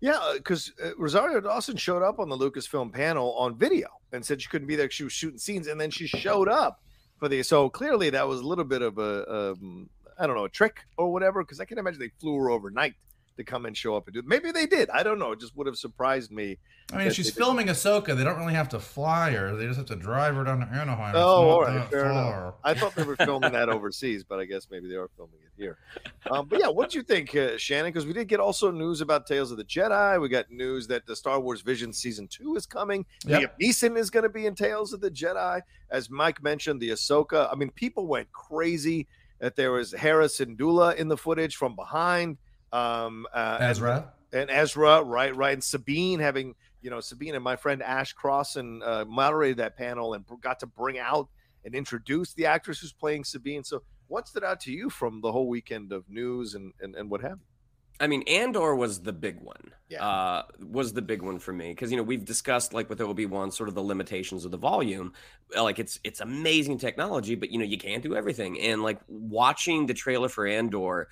Yeah, because uh, Rosario Dawson showed up on the Lucasfilm panel on video and said she couldn't be there. Because she was shooting scenes, and then she showed up for the. So clearly, that was a little bit of a, um, I don't know, a trick or whatever. Because I can imagine they flew her overnight to come and show up and do. Maybe they did. I don't know. It just would have surprised me. I mean, she's filming did. Ahsoka. They don't really have to fly her. They just have to drive her down to Anaheim. Oh, all right, fair far. enough. I thought they were filming that overseas, but I guess maybe they are filming it here. Um, but yeah, what do you think, uh, Shannon? Because we did get also news about Tales of the Jedi. We got news that the Star Wars Vision season two is coming. Yep. Liam Neeson is going to be in Tales of the Jedi, as Mike mentioned. The Ahsoka. I mean, people went crazy that there was Hera Syndulla in the footage from behind. Um, uh, Ezra and, and, Ezra, right, right, and Sabine having you know Sabine and my friend Ash Crossan uh, moderated that panel and got to bring out and introduce the actress who's playing Sabine. So, what stood out to you from the whole weekend of news and and, and what have you? I mean, Andor was the big one. Yeah. Uh, was the big one for me because you know we've discussed like with Obi Wan sort of the limitations of the volume. Like it's it's amazing technology, but you know you can't do everything. And like watching the trailer for Andor,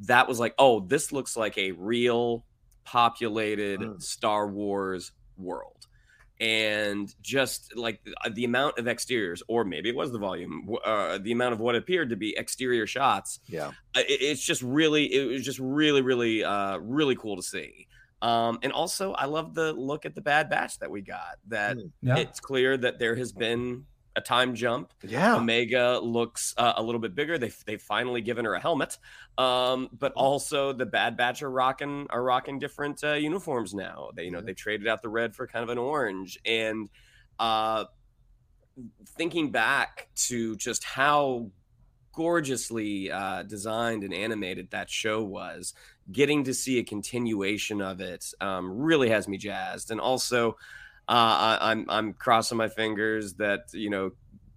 that was like, oh, this looks like a real populated mm. Star Wars world. And just like the, the, amount of exteriors, or maybe it was the volume, uh, the amount of what appeared to be exterior shots. Yeah, it, it's just really, it was just really, really, uh, really cool to see. Um, and also, I love the look at the Bad Batch that we got. That mm, yeah. it's clear that there has been a time jump. Yeah. Omega looks uh, a little bit bigger. They they've finally given her a helmet. Um, but mm. also the Bad Batch are rocking are rocking different uh, uniforms now. They you know they traded out the red for kind of an orange and uh, thinking back to just how gorgeously uh, designed and animated that show was getting to see a continuation of it um, really has me jazzed and also uh, I, am I'm, I'm crossing my fingers that you know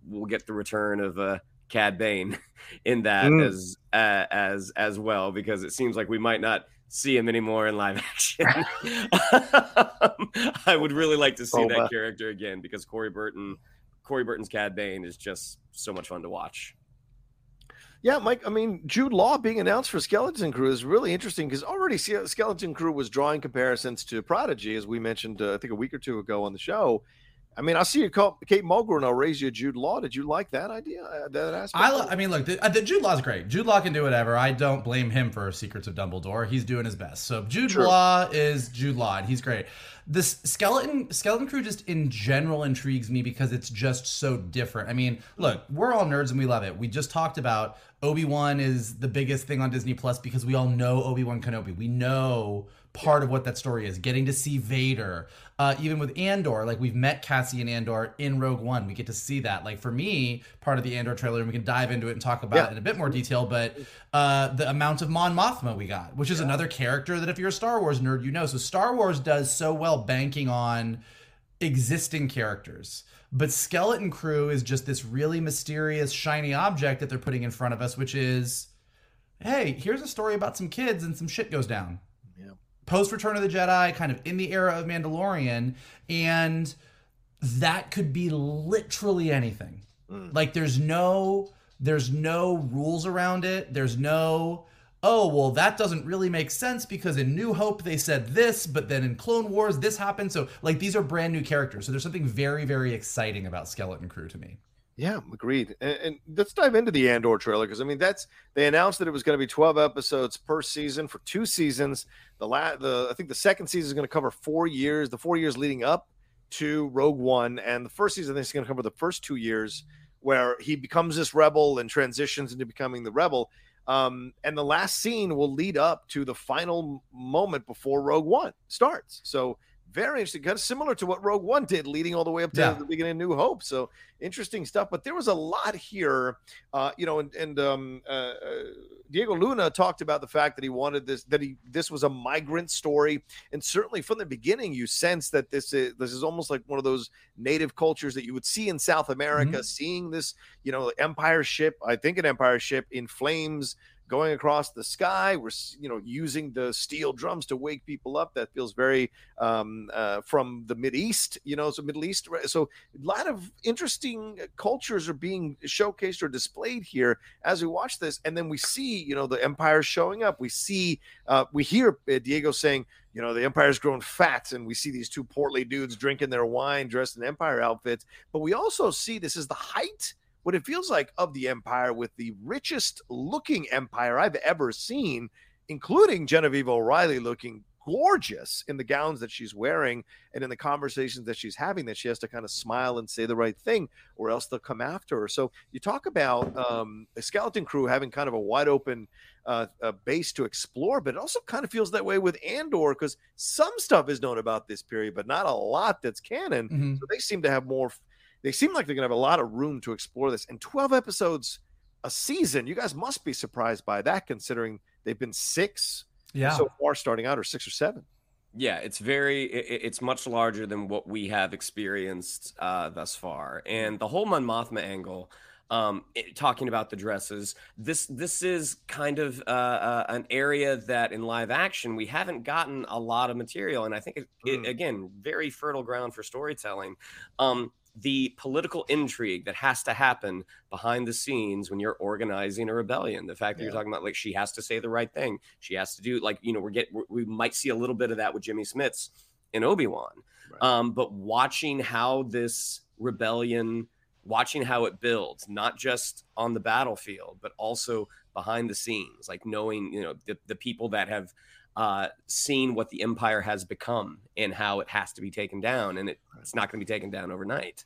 we'll get the return of uh, Cad Bane in that mm. as uh, as as well because it seems like we might not see him anymore in live action. I would really like to see oh, that character again because Corey Burton Corey Burton's Cad Bane is just so much fun to watch. Yeah, Mike. I mean, Jude Law being announced for Skeleton Crew is really interesting because already Skeleton Crew was drawing comparisons to Prodigy, as we mentioned, uh, I think a week or two ago on the show. I mean, I see you call Kate Mulgrew and I'll raise you Jude Law. Did you like that idea? Uh, that aspect? I, I mean, look, the, uh, the Jude Law's great. Jude Law can do whatever. I don't blame him for Secrets of Dumbledore. He's doing his best. So Jude True. Law is Jude Law, and he's great. This skeleton skeleton crew just in general intrigues me because it's just so different. I mean, look, we're all nerds and we love it. We just talked about Obi Wan is the biggest thing on Disney Plus because we all know Obi Wan Kenobi. We know part of what that story is. Getting to see Vader, uh, even with Andor, like we've met Cassian Andor in Rogue One. We get to see that. Like for me, part of the Andor trailer, and we can dive into it and talk about yeah. it in a bit more detail. But uh, the amount of Mon Mothma we got, which is yeah. another character that if you're a Star Wars nerd, you know. So Star Wars does so well banking on existing characters. But Skeleton Crew is just this really mysterious, shiny object that they're putting in front of us, which is, hey, here's a story about some kids and some shit goes down post Return of the Jedi, kind of in the era of Mandalorian, and that could be literally anything. Mm. Like there's no there's no rules around it. There's no oh well that doesn't really make sense because in New Hope they said this, but then in Clone Wars this happened. So like these are brand new characters. So there's something very very exciting about Skeleton Crew to me. Yeah, agreed. And, and, let's dive into the Andor trailer because I mean that's they announced that it was going to be 12 episodes per season for two seasons. The la- the I think the second season is going to cover four years, the four years leading up to Rogue One, and the first season is going to cover the first two years where he becomes this rebel and transitions into becoming the rebel. Um, and the last scene will lead up to the final moment before Rogue One starts. So very interesting, kind of similar to what Rogue One did, leading all the way up to yeah. the beginning of New Hope. So interesting stuff. But there was a lot here, uh, you know, and, and um, uh, uh, Diego Luna talked about the fact that he wanted this, that he this was a migrant story, and certainly from the beginning, you sense that this is this is almost like one of those native cultures that you would see in South America, mm-hmm. seeing this, you know, Empire ship. I think an Empire ship in flames going across the sky. We're you know using the steel drums to wake people up. That feels very um, uh, from the Mid East, you know, so Middle East. So a lot of interesting cultures are being showcased or displayed here as we watch this, and then we see you know the empire showing up. We see uh, we hear uh, Diego saying. You know, the empire's grown fat, and we see these two portly dudes drinking their wine dressed in empire outfits. But we also see this is the height what it feels like of the empire with the richest looking empire I've ever seen, including Genevieve O'Reilly looking gorgeous in the gowns that she's wearing and in the conversations that she's having that she has to kind of smile and say the right thing or else they'll come after her so you talk about um, a skeleton crew having kind of a wide open uh, a base to explore but it also kind of feels that way with andor because some stuff is known about this period but not a lot that's canon mm-hmm. so they seem to have more they seem like they're going to have a lot of room to explore this. And 12 episodes a season, you guys must be surprised by that, considering they've been six yeah. so far starting out, or six or seven. Yeah, it's very, it, it's much larger than what we have experienced uh, thus far. And the whole Mon Mothma angle, um, it, talking about the dresses, this this is kind of uh, uh, an area that in live action we haven't gotten a lot of material, and I think it, mm. it, again very fertile ground for storytelling. Um, the political intrigue that has to happen behind the scenes when you're organizing a rebellion. The fact that yeah. you're talking about like she has to say the right thing, she has to do like you know we're get we might see a little bit of that with Jimmy Smits in Obi Wan, right. um, but watching how this rebellion, watching how it builds, not just on the battlefield, but also behind the scenes, like knowing you know the the people that have uh, seen what the empire has become and how it has to be taken down, and it, it's not going to be taken down overnight.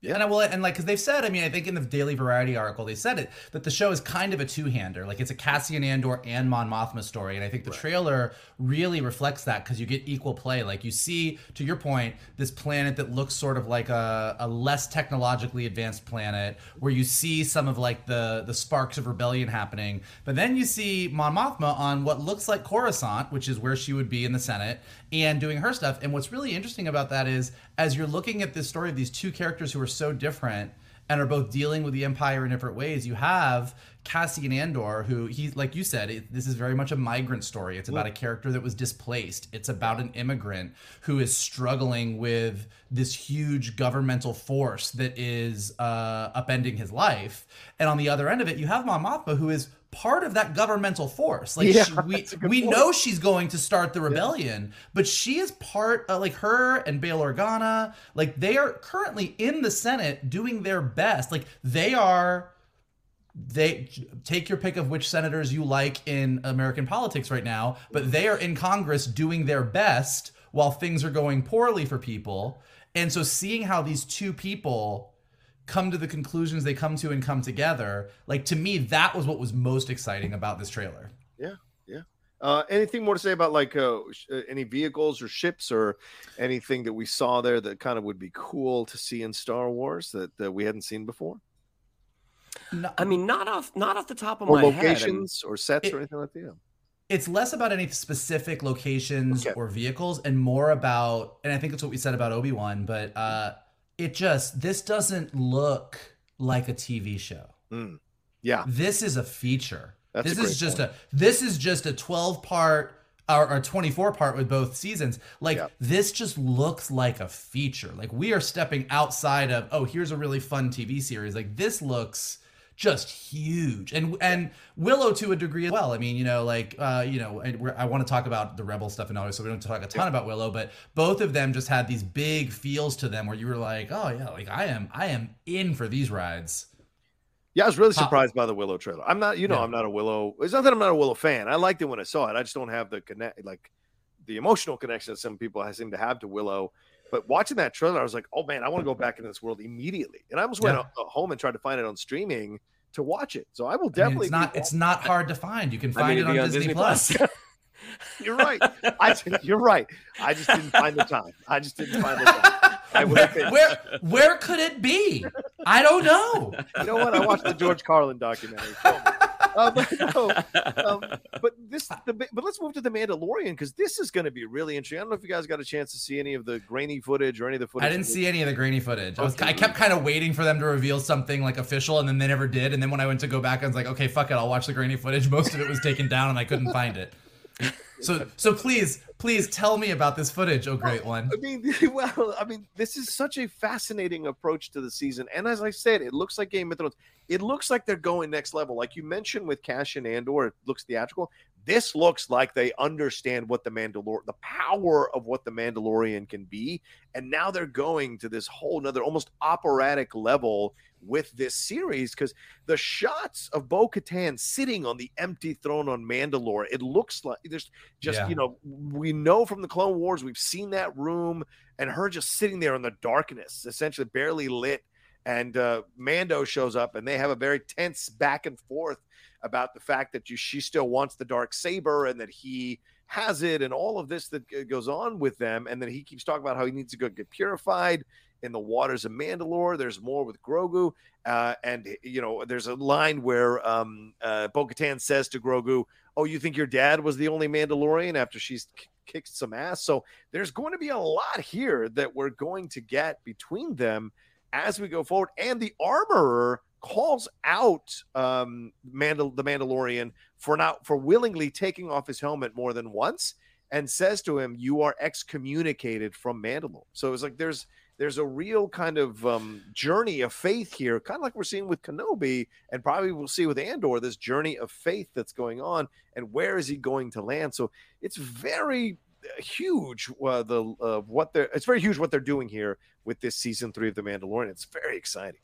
Yeah. And I will, and like, because they've said, I mean, I think in the Daily Variety article, they said it that the show is kind of a two hander. Like, it's a Cassian Andor and Mon Mothma story. And I think the right. trailer really reflects that because you get equal play. Like, you see, to your point, this planet that looks sort of like a, a less technologically advanced planet where you see some of like the, the sparks of rebellion happening. But then you see Mon Mothma on what looks like Coruscant, which is where she would be in the Senate, and doing her stuff. And what's really interesting about that is as you're looking at this story of these two characters who are so different and are both dealing with the Empire in different ways. You have Cassian Andor, who he's like you said, it, this is very much a migrant story. It's about a character that was displaced. It's about an immigrant who is struggling with this huge governmental force that is uh, upending his life. And on the other end of it, you have Mon Mothma, who is part of that governmental force. Like Yeah, she, we that's a good we point. know she's going to start the rebellion, but she is part. Uh, like her and Bail Organa, like they are currently in the Senate doing their best. Like they are they take your pick of which senators you like in American politics right now, but they are in Congress doing their best while things are going poorly for people. And so seeing how these two people come to the conclusions they come to and come together, like to me, that was what was most exciting about this trailer. Yeah, yeah. Uh, anything more to say about like uh, uh, any vehicles or ships or anything that we saw there that kind of would be cool to see in Star Wars that, that we hadn't seen before, No, I mean, not off not off the top of or my head. Locations or sets It- or anything like that? It's less about any specific locations Okay. or vehicles and more about and i think it's what we said about obi-wan but uh it just this doesn't look like a tv show Mm. Yeah, this is a feature That's this great is just point. a this is just a 12 part or, or 24 part with both seasons like Yeah. this just looks like a feature like we are stepping outside of oh here's a really fun tv series like this looks just huge and and willow to a degree as well i mean you know like uh you know and we're, i want to talk about the rebel stuff and all so we don't talk a ton about willow but both of them just had these big feels to them where you were like oh yeah like i am i am in for these rides Yeah, I was really surprised by the Willow trailer. I'm not, you know, Yeah. I'm not a Willow. It's not that I'm not a Willow fan. I liked it when I saw it. I just don't have the connect, like the emotional connection that some people seem to have to Willow. But watching that trailer, I was like, oh man, I want to go back into this world immediately. And I almost went Yeah. home and tried to find it on streaming to watch it. So I will I mean, definitely. it's not it's not hard to find you can I find mean, it on, on disney, Disney plus, Plus. You're right. I, you're right. I just didn't find the time. I just didn't find the time. I would have been. where where could it be i don't know You know what? I watched the George Carlin documentary. Show. Uh, but, no, um, but this, the, but let's move to the Mandalorian because this is going to be really interesting. I don't know if you guys got a chance to see any of the grainy footage or any of the footage. I didn't see any of the grainy footage. I was I kept kind of waiting for them to reveal something like official, and then they never did. And then when I went to go back, I was like, okay, fuck it, I'll watch the grainy footage. Most of it was taken down, and I couldn't find it. So so please please tell me about this footage, oh great one. I mean, well, I mean, this is such a fascinating approach to the season. And as I said, it looks like Game of Thrones. It looks like they're going next level. Like you mentioned with Cassian Andor, it looks theatrical. This looks like they understand what the Mandalorian, the power of what the Mandalorian can be. And now they're going to this whole nother almost operatic level with this series because the shots of Bo Katan sitting on the empty throne on Mandalore, it looks like there's just, Yeah. you know, we know from the Clone Wars, we've seen that room and her just sitting there in the darkness, essentially barely lit. And uh, Mando shows up and they have a very tense back and forth about the fact that you, she still wants the dark saber and that he has it and all of this that goes on with them. And then he keeps talking about how he needs to go get purified in the waters of Mandalore. There's more with Grogu. Uh, and, you know, there's a line where um, uh, Bo Katan says to Grogu, Oh, you think your dad was the only Mandalorian after she's k- kicked some ass? So there's going to be a lot here that we're going to get between them as we go forward. And the armorer calls out um Mandal- the Mandalorian for not for willingly taking off his helmet more than once and says to him, You are excommunicated from Mandalore. So it's like there's there's a real kind of um, journey of faith here, kind of like we're seeing with Kenobi, and probably we'll see with Andor, this journey of faith that's going on, and where is he going to land? So it's very uh, huge. Uh, the uh, what they're it's very huge what they're doing here with this season three of The Mandalorian. It's very exciting.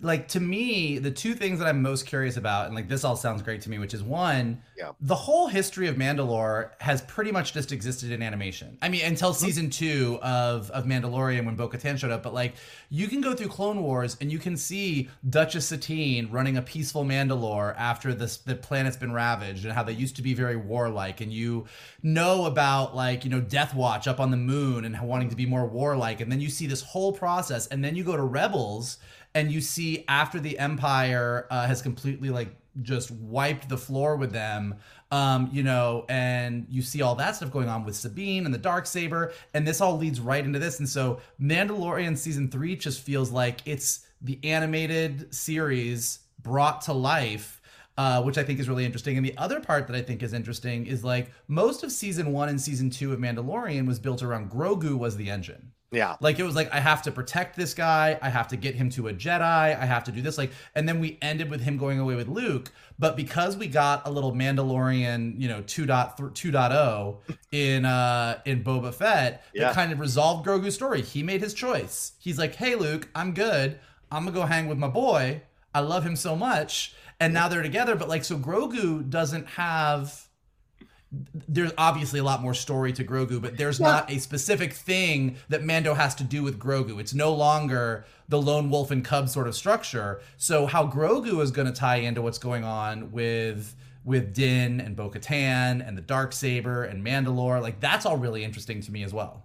Like to me the two things that i'm most curious about and like this all sounds great to me which is one Yeah. the whole history of mandalore has pretty much just existed in animation i mean until mm-hmm. season two of of mandalorian when bo-katan showed up but like you can go through clone wars and you can see duchess satine running a peaceful mandalore after this the planet's been ravaged and how they used to be very warlike and you know about like you know death watch up on the moon and wanting to be more warlike and then you see this whole process and then you go to rebels and you see after the empire uh, has completely like just wiped the floor with them um you know and you see all that stuff going on with sabine and the dark saber and this all leads right into this and so mandalorian season three just feels like it's the animated series brought to life uh, which I think is really interesting. And the other part that I think is interesting is like most of season one and season two of Mandalorian was built around Grogu was the engine. Yeah. Like it was like I have to protect this guy, I have to get him to a Jedi, I have to do this like and then we ended with him going away with Luke, but because we got a little Mandalorian, you know, 2.0 in uh in Boba Fett, Yeah. it kind of resolved Grogu's story. He made his choice. He's like, "Hey Luke, I'm good. I'm going to go hang with my boy. I love him so much." And now they're together, but like so Grogu doesn't have there's obviously a lot more story to Grogu, but there's not a specific thing that Mando has to do with Grogu. It's no longer the lone wolf and cub sort of structure. So how Grogu is going to tie into what's going on with with Din and Bo-Katan and the dark saber and Mandalore, like that's all really interesting to me as well.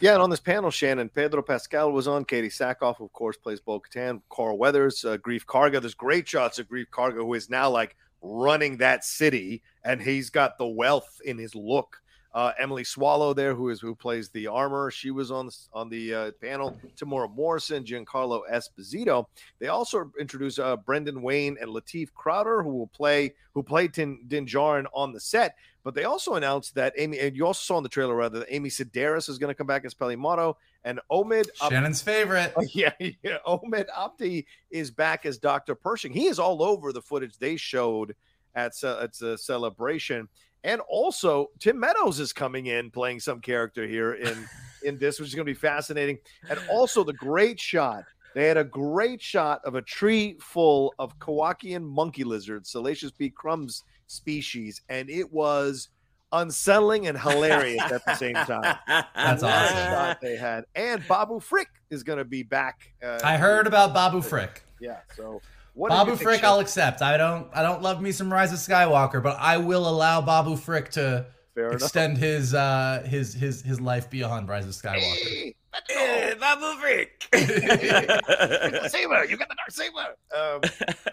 Yeah, and on this panel, Shannon, Pedro Pascal was on. Katee Sackhoff, of course, plays Bo Katan. Carl Weathers, uh, Greef Karga. There's great shots of Greef Karga, who is now like running that city, and he's got the wealth in his look. Uh, Emily Swallow there, who is who plays the armor. She was on the, on the uh, panel. Temuera Morrison, Giancarlo Esposito. They also introduced uh, Brendan Wayne and Lateef Crowder, who will play who played Din, Din Djarin on the set. But they also announced that Amy, and you also saw in the trailer rather, that Amy Sedaris is going to come back as Peli Motto, and Omid Shannon's favorite. Oh, yeah, yeah. Omid Abtahi is back as Dr. Pershing. He is all over the footage they showed at ce- at the celebration. And also, Tim Meadows is coming in playing some character here in in this, which is going to be fascinating. And also, the great shot. They had a great shot of a tree full of Kowakian monkey lizards, Salacious B. Crumb's species, and it was unsettling and hilarious at the same time. That's What a awesome. shot they had. And Babu Frick is going to be back. Uh, I heard about Babu Frick. Yeah. So what Babu Frick, I'll accept. I don't, I don't love me some Rise of Skywalker, but I will allow Babu Frick to Fair enough. extend his, uh, his, his, his life beyond Rise of Skywalker. Hey, Eh, Babu Frick. go. saber, you got the dark saber. Um,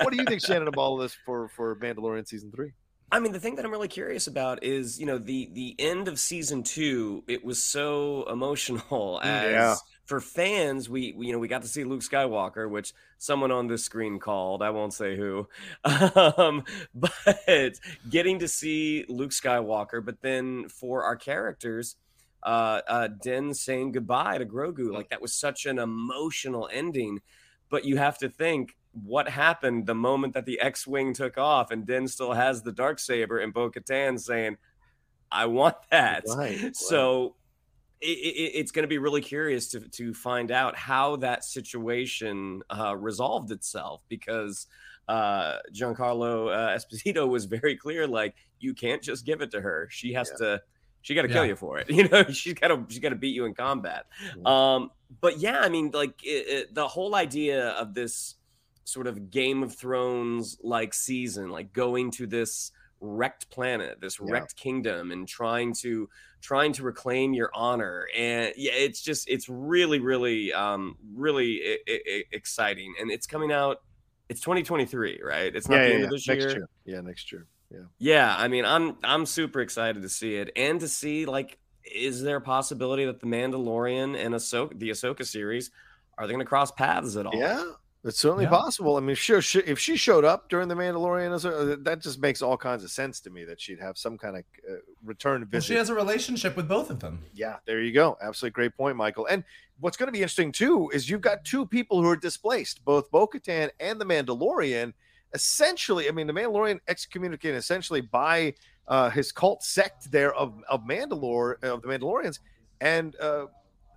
what do you think, Shannon, of all of this for for Mandalorian season three? I mean, the thing that I'm really curious about is, you know, the the end of season two. It was so emotional as Yeah. For fans. We, we, you know, we got to see Luke Skywalker, which someone on this screen called. I won't say who, um, but getting to see Luke Skywalker. But then for our characters, uh, uh, Din saying goodbye to Grogu, like that was such an emotional ending. But you have to think what happened the moment that the X-wing took off, and Den still has the dark saber, and Bo-Katan saying, "I want that." Right. So it, it, it's going to be really curious to to find out how that situation uh, resolved itself because uh, Giancarlo uh, Esposito was very clear, like you can't just give it to her; she has to. She got to kill Yeah. you for it, you know. She's got to she's got to beat you in combat. Um, but yeah, I mean, like it, it, the whole idea of this sort of Game of Thrones like season, like going to this wrecked planet, this Yeah. wrecked kingdom, and trying to trying to reclaim your honor, and yeah, it's just it's really, really, um, really I- I- exciting, and it's coming out. It's 2023, right? It's not yeah, the yeah, end yeah. of this next year. year. Yeah, next year. Yeah. Yeah, I mean, I'm I'm super excited to see it and to see like, is there a possibility that the Mandalorian and Ahsoka, the Ahsoka series, are they going to cross paths at all? Yeah, it's certainly Yeah. possible. I mean, sure, she, if she showed up during the Mandalorian, a- that just makes all kinds of sense to me that she'd have some kind of uh, return Well, visit. she has a relationship with both of them. Yeah, there you go. Absolutely great point, Michael. And what's going to be interesting too is you've got two people who are displaced, both Bo Katan and the Mandalorian. Essentially, I mean, the Mandalorian excommunicated essentially by uh, his cult sect there of, of Mandalore, of the Mandalorians, and uh,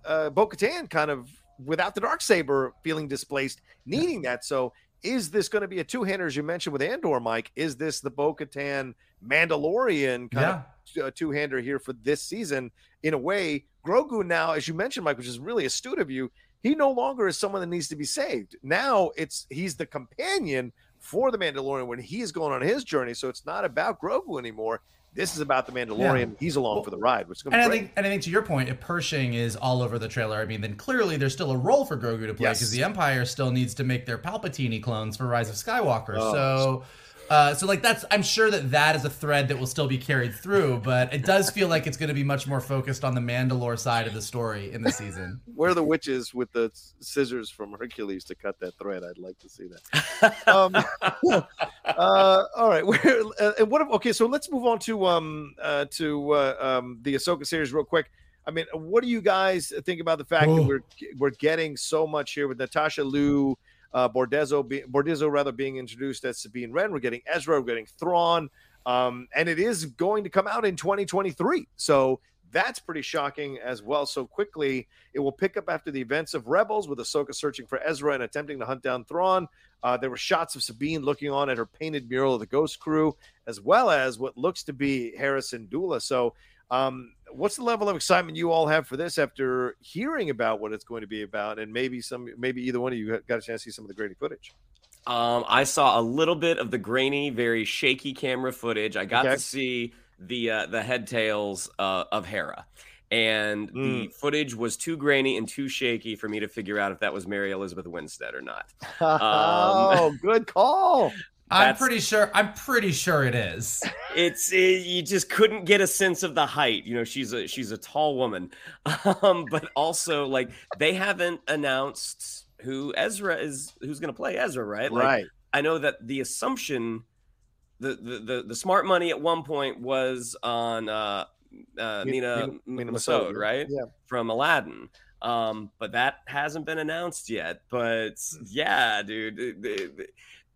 uh, Bo Katan kind of without the dark saber feeling displaced, needing that. So, is this going to be a two hander, as you mentioned with Andor, Mike? Is this the Bo Katan Mandalorian kind of Yeah. uh, two-hander here for this season. In a way, Grogu now, as you mentioned, Mike, which is really astute of you, he no longer is someone that needs to be saved. Now it's he's the companion for the Mandalorian when he is going on his journey. So it's not about Grogu anymore. This is about the Mandalorian. He's along Well, for the ride, which is going to And I think, and I think to your point, if Pershing is all over the trailer, I mean, then clearly there's still a role for Grogu to play Yes. because the Empire still needs to make their Palpatine clones for Rise of Skywalker. Oh, so, Uh, so like that's I'm sure that that is a thread that will still be carried through, but it does feel like it's going to be much more focused on the Mandalore side of the story in the season. Where are the witches with the scissors from Hercules to cut that thread? I'd like to see that. um, uh, all right, Where, uh, and what? Okay, so let's move on to um uh, to uh, um the Ahsoka series real quick. I mean, what do you guys think about the fact that we're we're getting so much here with Natasha Liu, uh, be, rather being introduced as Sabine Wren. We're getting Ezra, we're getting Thrawn, um, and it is going to come out in 2023. So that's pretty shocking as well. So quickly, it will pick up after the events of Rebels with Ahsoka searching for Ezra and attempting to hunt down Thrawn. Uh, there were shots of Sabine looking on at her painted mural of the Ghost Crew, as well as what looks to be Hera Syndulla. So um, what's the level of excitement you all have for this after hearing about what it's going to be about, and maybe some, maybe either one of you got a chance to see some of the grainy footage? Um, I saw a little bit of the grainy, very shaky camera footage. I got Okay. to see the uh, the head tails uh, of Hera, and Mm. the footage was too grainy and too shaky for me to figure out if that was Mary Elizabeth Winstead or not. oh, good call. I'm pretty sure. I'm pretty sure it is. It's it, you just couldn't get a sense of the height. You know, she's a she's a tall woman, um, but also like they haven't announced who Ezra is, who's going to play Ezra, right? Like, right. I know that the assumption, the the the, the smart money at one point was on uh, uh, Mi- Mina Mina- Mina Mina Massoud, Massoud, right? yeah. From Aladdin. Um, but that hasn't been announced yet. But yeah, dude, the- the- the-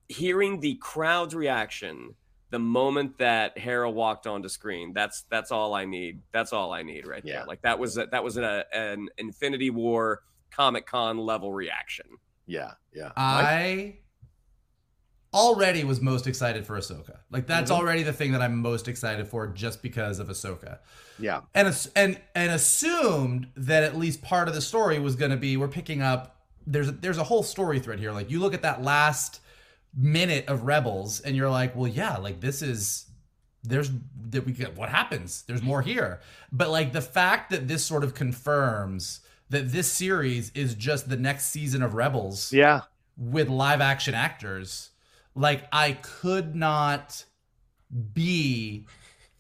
hearing the crowd's reaction the moment that Hera walked onto screen, that's that's all I need. That's all I need right Yeah. there. Like that was a, that was a, an Infinity War Comic Con level reaction. Yeah, yeah. I already was most excited for Ahsoka. Like that's Mhm. already the thing that I'm most excited for, just because of Ahsoka. yeah. and and and assumed that at least part of the story was going to be we're picking up there's a, there's a whole story thread here like you look at that last minute of rebels and you're like well yeah like this is there's that we get what happens? There's more here. But like the fact that this sort of confirms that this series is just the next season of rebels Yeah. with live action actors like i could not be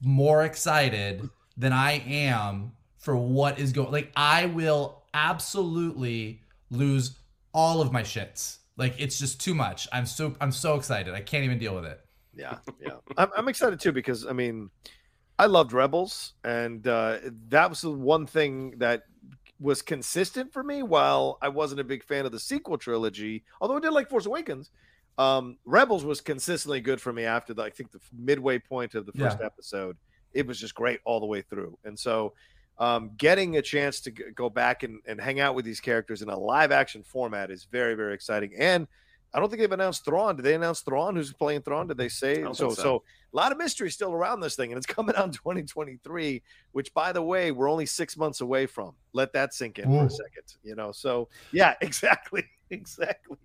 more excited than i am for what is going like i will absolutely lose all of my shits like it's just too much i'm so i'm so excited i can't even deal with it Yeah, yeah. I'm, I'm excited too because I mean, I loved Rebels, and uh, that was the one thing that was consistent for me. While I wasn't a big fan of the sequel trilogy, although I did like Force Awakens, um, Rebels was consistently good for me after the I think the midway point of the first Yeah. episode. It was just great all the way through, and so. Um, getting a chance to go back and, and hang out with these characters in a live action format is very, very exciting. And I don't think they've announced Thrawn. Did they announce Thrawn? Who's playing Thrawn? Did they say? So, so, so. a lot of mystery still around this thing, and it's coming out in 2023. Which, by the way, we're only six months away from. Let that sink in for a second. You know. So, yeah, exactly, exactly.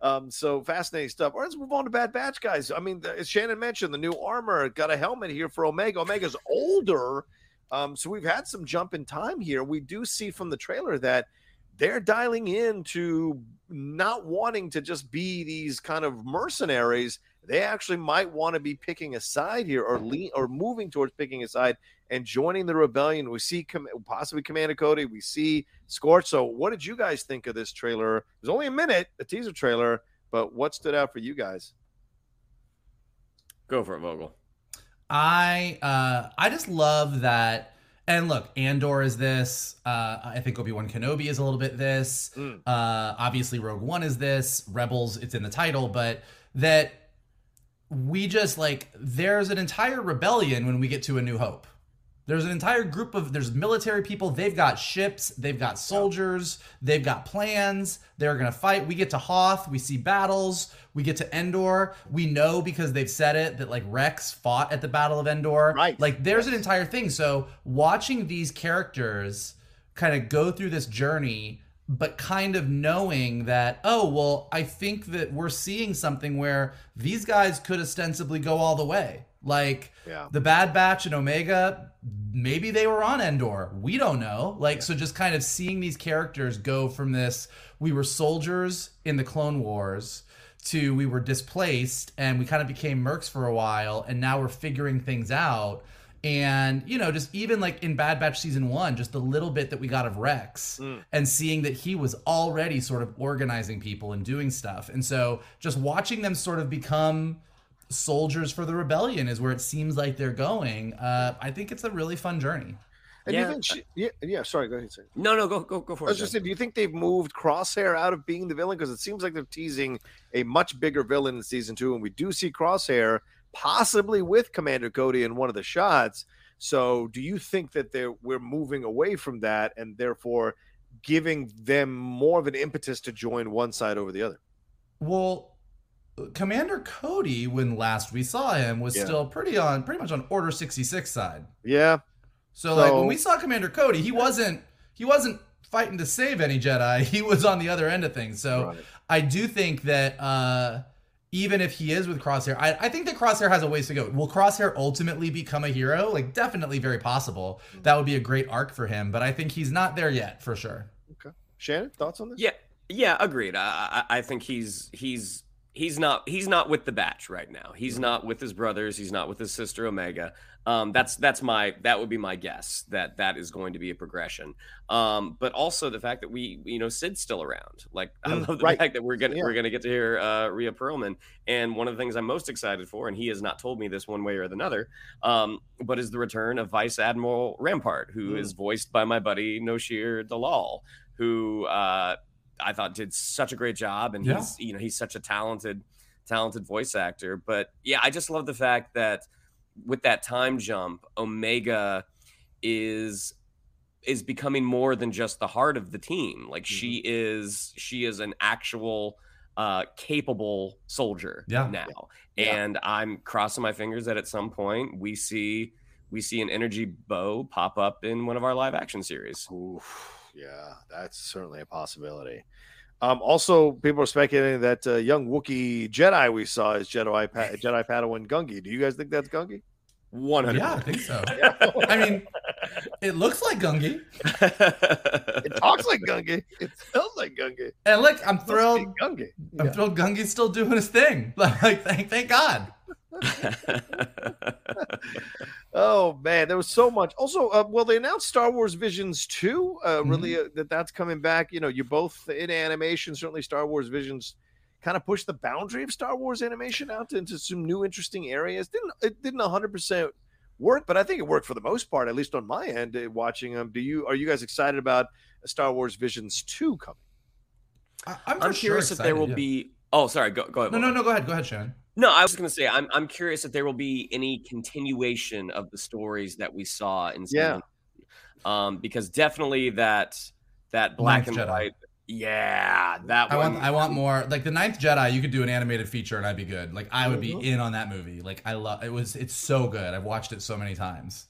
Um, so fascinating stuff. All right, let's move on to Bad Batch, guys. I mean, the- as Shannon mentioned, the new armor got a helmet here for Omega. Omega's older, um, so we've had some jump in time here. We do see from the trailer that they're dialing in to not wanting to just be these kind of mercenaries. They actually might want to be picking a side here, or lean, or moving towards picking a side and joining the rebellion. We see Com- possibly Commander Cody. We see Scorch. So, what did you guys think of this trailer? It was only a minute, a teaser trailer, but what stood out for you guys? Go for it, Vogel. I uh I just love that. And look, Andor is this. Uh, I think Obi Wan Kenobi is a little bit this. Mm. Uh, obviously, Rogue One is this. Rebels, it's in the title, but that we just like there's an entire rebellion when we get to A New Hope. There's an entire group of there's military people. They've got ships. They've got soldiers. They've got plans. They're gonna fight. We get to Hoth. We see battles. We get to Endor. We know because they've said it that like Rex fought at the Battle of Endor. Right. Like there's an entire thing. So watching these characters kind of go through this journey, but kind of knowing that, oh, well, I think that we're seeing something where these guys could ostensibly go all the way. Like Yeah. the Bad Batch and Omega, maybe they were on Endor. We don't know. Like, so just kind of seeing these characters go from this, we were soldiers in the Clone Wars to we were displaced and we kind of became mercs for a while and now we're figuring things out and you know just even like in bad batch season one just the little bit that we got of rex Mm. and seeing that he was already sort of organizing people and doing stuff and so just watching them sort of become soldiers for the rebellion is where it seems like they're going uh, i think it's a really fun journey And Yeah. you think she, yeah, yeah, sorry, go ahead. Sir. No, no, go go go for I was it. just saying, do you think they've moved Crosshair out of being the villain? Because it seems like they're teasing a much bigger villain in season two, and we do see Crosshair possibly with Commander Cody in one of the shots. So, do you think that they're we're moving away from that, and therefore giving them more of an impetus to join one side over the other? Well, Commander Cody, when last we saw him, was Yeah. still pretty on pretty much on Order 66 side. Yeah, So, like when we saw Commander Cody, he wasn't he wasn't fighting to save any Jedi. He was on the other end of things. So Right. I do think that uh even if he is with Crosshair, I, I think that Crosshair has a ways to go. Will Crosshair ultimately become a hero? Like definitely very possible. That would be a great arc for him, but I think he's not there yet for sure. Okay. Shannon, thoughts on this? Yeah, yeah, agreed. I, I I think he's he's he's not he's not with the batch right now. He's not with his brothers. He's not with his sister Omega. Um, that's that's my that would be my guess that that is going to be a progression. Um, but also the fact that we you know Cid's still around. Like I Mm, love the right. fact that we're gonna Yeah. we're gonna get to hear uh, Rhea Perlman. And one of the things I'm most excited for, and he has not told me this one way or another, um, but is the return of Vice Admiral Rampart, who is Mm. voiced by my buddy Noshir Dalal, who uh, I thought did such a great job, and Yeah. he's you know he's such a talented talented voice actor. But yeah, I just love the fact that with that time jump, Omega is is becoming more than just the heart of the team. Like she is she is an actual uh capable soldier Yeah. now. Yeah. And I'm crossing my fingers that at some point we see we see an energy bow pop up in one of our live action series. Oof, yeah, that's certainly a possibility. Um, also, people are speculating that uh, young Wookiee Jedi we saw is Jedi pa- Jedi Padawan Gungi. Do you guys think that's Gungi? One hundred. Yeah, I think so. I mean, it looks like Gungi. It talks like Gungi. It smells like Gungi. And look, I'm Must be thrilled Gungi. I'm Yeah. thrilled Gungi's still doing his thing. Like, thank, thank God. Oh man, there was so much. Also, uh, well, they announced Star Wars Visions two. Uh, Mm-hmm. Really, uh, that that's coming back. You know, you're both in animation. Certainly, Star Wars Visions kind of pushed the boundary of Star Wars animation out into some new, interesting areas. Didn't it? Didn't 100 percent work, but I think it worked for the most part, at least on my end. Uh, watching them, do you are you guys excited about Star Wars Visions two coming? I, I'm, I'm for curious sure if there will yeah. be. Oh, sorry. Go go ahead. No, no, no. Go ahead. Go ahead, Shannon. No, I was going to say I'm I'm curious if there will be any continuation of the stories that we saw in Yeah. season. Um, because definitely that that black Ninth and Jedi. white. Yeah, that I one. want, I want more. Like the Ninth Jedi, you could do an animated feature and I'd be good. Like I would be in on that movie. Like I love it. Was it's so good? I've watched it so many times.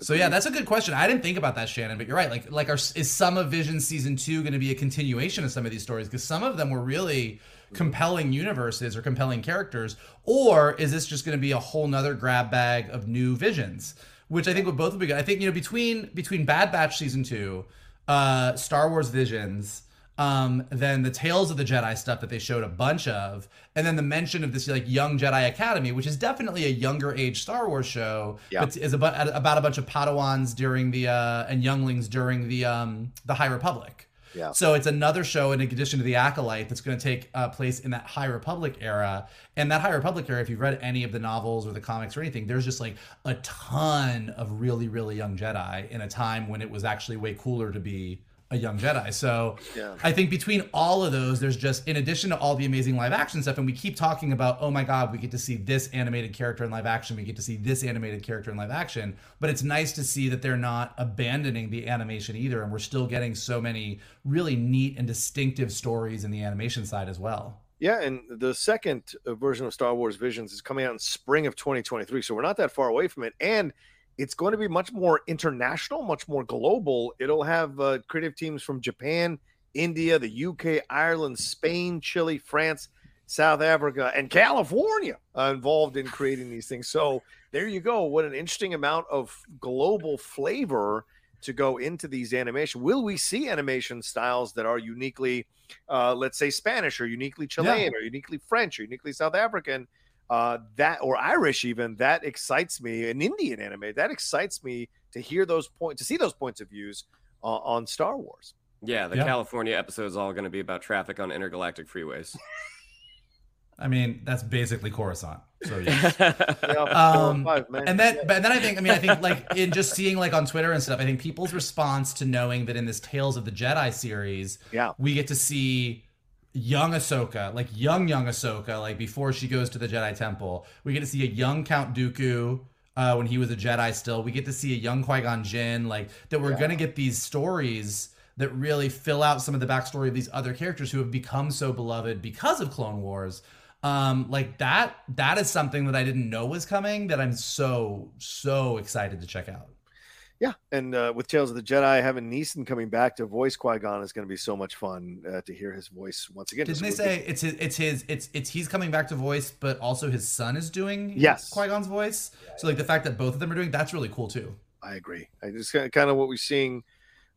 So yeah, that's a good question. I didn't think about that, Shannon, but you're right. Like, like, are, is some of Vision season two going to be a continuation of some of these stories? Because some of them were really compelling universes or compelling characters, or is this just going to be a whole nother grab bag of new visions? Which I think would both would be good. I think you know between between Bad Batch season two, uh, Star Wars Visions, um, then the Tales of the Jedi stuff that they showed a bunch of, and then the mention of this like Young Jedi Academy, which is definitely a younger age Star Wars show, Yeah. but is about about a bunch of Padawans during the uh, and younglings during the um, the High Republic. Yeah. So it's another show in addition to the Acolyte that's going to take uh, place in that High Republic era. And that High Republic era, if you've read any of the novels or the comics or anything, there's just like a ton of really, really young Jedi in a time when it was actually way cooler to be a young Jedi. So Yeah. I think between all of those, there's just, in addition to all the amazing live action stuff, and we keep talking about, oh my God, we get to see this animated character in live action, we get to see this animated character in live action. But it's nice to see that they're not abandoning the animation either, and we're still getting so many really neat and distinctive stories in the animation side as well. Yeah, and the second uh, version of Star Wars Visions is coming out in spring of 2023, so we're not that far away from it, and it's going to be much more international, much more global. It'll have uh, creative teams from Japan, India, the UK, Ireland, Spain, Chile, France, South Africa, and California uh, involved in creating these things. So there you go. What an interesting amount of global flavor to go into these animation. Will we see animation styles that are uniquely, uh, let's say, Spanish or uniquely Chilean or uniquely French or uniquely South African? Uh, that or Irish even that excites me. An Indian anime that excites me to hear those points, to see those points of views uh, on Star Wars. Yeah, the Yeah. California episode is all going to be about traffic on intergalactic freeways. I mean, that's basically Coruscant. So yeah. Yeah, Um, five, and then, but then I think, I mean, I think like in just seeing like on Twitter and stuff, I think people's response to knowing that in this Tales of the Jedi series, Yeah. we get to see young Ahsoka, like young young Ahsoka, like before she goes to the Jedi Temple. We get to see a young Count Dooku. Uh, when he was a Jedi still, we get to see a young Qui Gon Jinn, like that. We're gonna get these stories that really fill out some of the backstory of these other characters who have become so beloved because of Clone Wars. Um, like that, that is something that I didn't know was coming that I'm so, so excited to check out. Yeah, and uh, with Tales of the Jedi, having Neeson coming back to voice Qui Gon is going to be so much fun uh, to hear his voice once again. Didn't they say it's his, it's his, it's, it's he's coming back to voice, but also his son is doing Yes. Qui Gon's voice. So like the fact that both of them are doing that's really cool too. I agree. I just kind of what we're seeing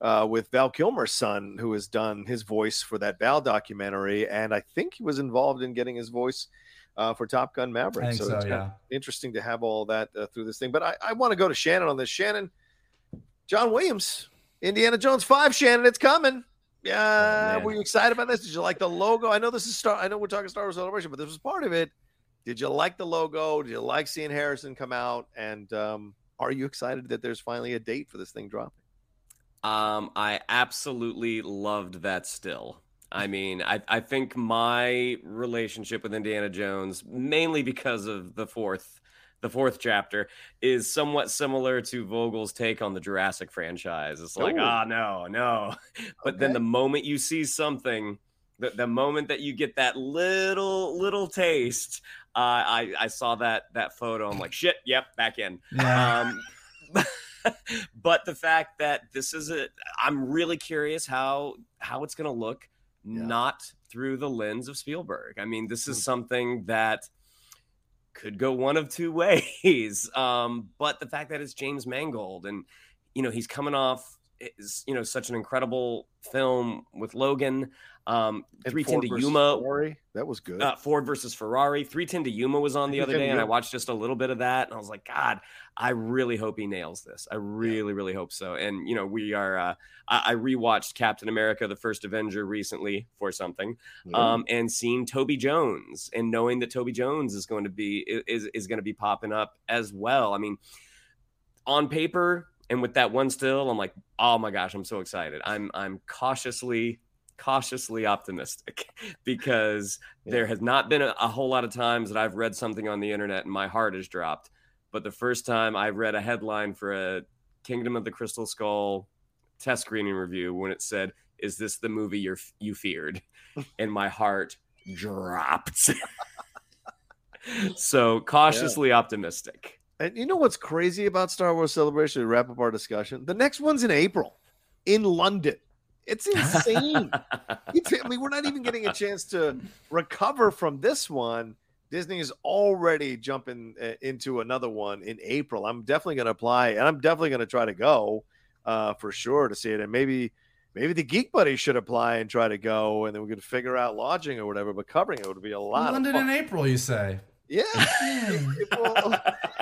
uh, with Val Kilmer's son, who has done his voice for that Val documentary, and I think he was involved in getting his voice uh, for Top Gun Maverick. I think so, it's yeah. interesting to have all that uh, through this thing. But I, I want to go to Shannon on this. Shannon, John Williams, Indiana Jones Five. Shannon, it's coming. Yeah, man. were you excited about this? Did you like the logo? I know this is Star. I know we're talking Star Wars Celebration, but this was part of it. Did you like the logo? Did you like seeing Harrison come out? And um, are you excited that there's finally a date for this thing dropping? Um, I absolutely loved that still. I mean, I, I think my relationship with Indiana Jones, mainly because of the fourth, the fourth chapter, is somewhat similar to Vogel's take on the Jurassic franchise. It's like, Ooh. ah, no, no. But then the moment you see something, the, the moment that you get that little little taste, uh, I I saw that that photo. I'm like, shit, yep, back in. Yeah. Um, but the fact that this is a, I'm really curious how how it's going to look, Yeah. not through the lens of Spielberg. I mean, this is Mm. something that could go one of two ways. Um, but the fact that it's James Mangold, and you know, he's coming off. Is you know such an incredible film with Logan, um, three ten to Yuma, Ferrari, that was good. uh, Ford versus Ferrari. 310 to Yuma was on the other day, and I watched just a little bit of that, and I was like, God, I really hope he nails this. I really, really hope so. And you know, we are. Uh, I, I rewatched Captain America: The First Avenger recently for something, um, and seeing Toby Jones, and knowing that Toby Jones is going to be is is going to be popping up as well. I mean, on paper and with that one still, I'm like, oh my gosh, I'm so excited. I'm I'm cautiously cautiously optimistic because there has not been a, a whole lot of times that I've read something on the internet and my heart has dropped. But the first time I read a headline for a Kingdom of the Crystal Skull test screening review when it said, "Is this the movie you you feared?" and my heart dropped. so cautiously optimistic. And you know what's crazy about Star Wars Celebration to wrap up our discussion? The next one's in April in London. It's insane. It's, I mean, we're not even getting a chance to recover from this one. Disney is already jumping uh, into another one in April. I'm definitely going to apply, and I'm definitely going to try to go uh, for sure to see it. And maybe, maybe the Geek Buddy should apply and try to go, and then we could figure out lodging or whatever. But covering it would be a lot. London in. April, you say? Yeah. April.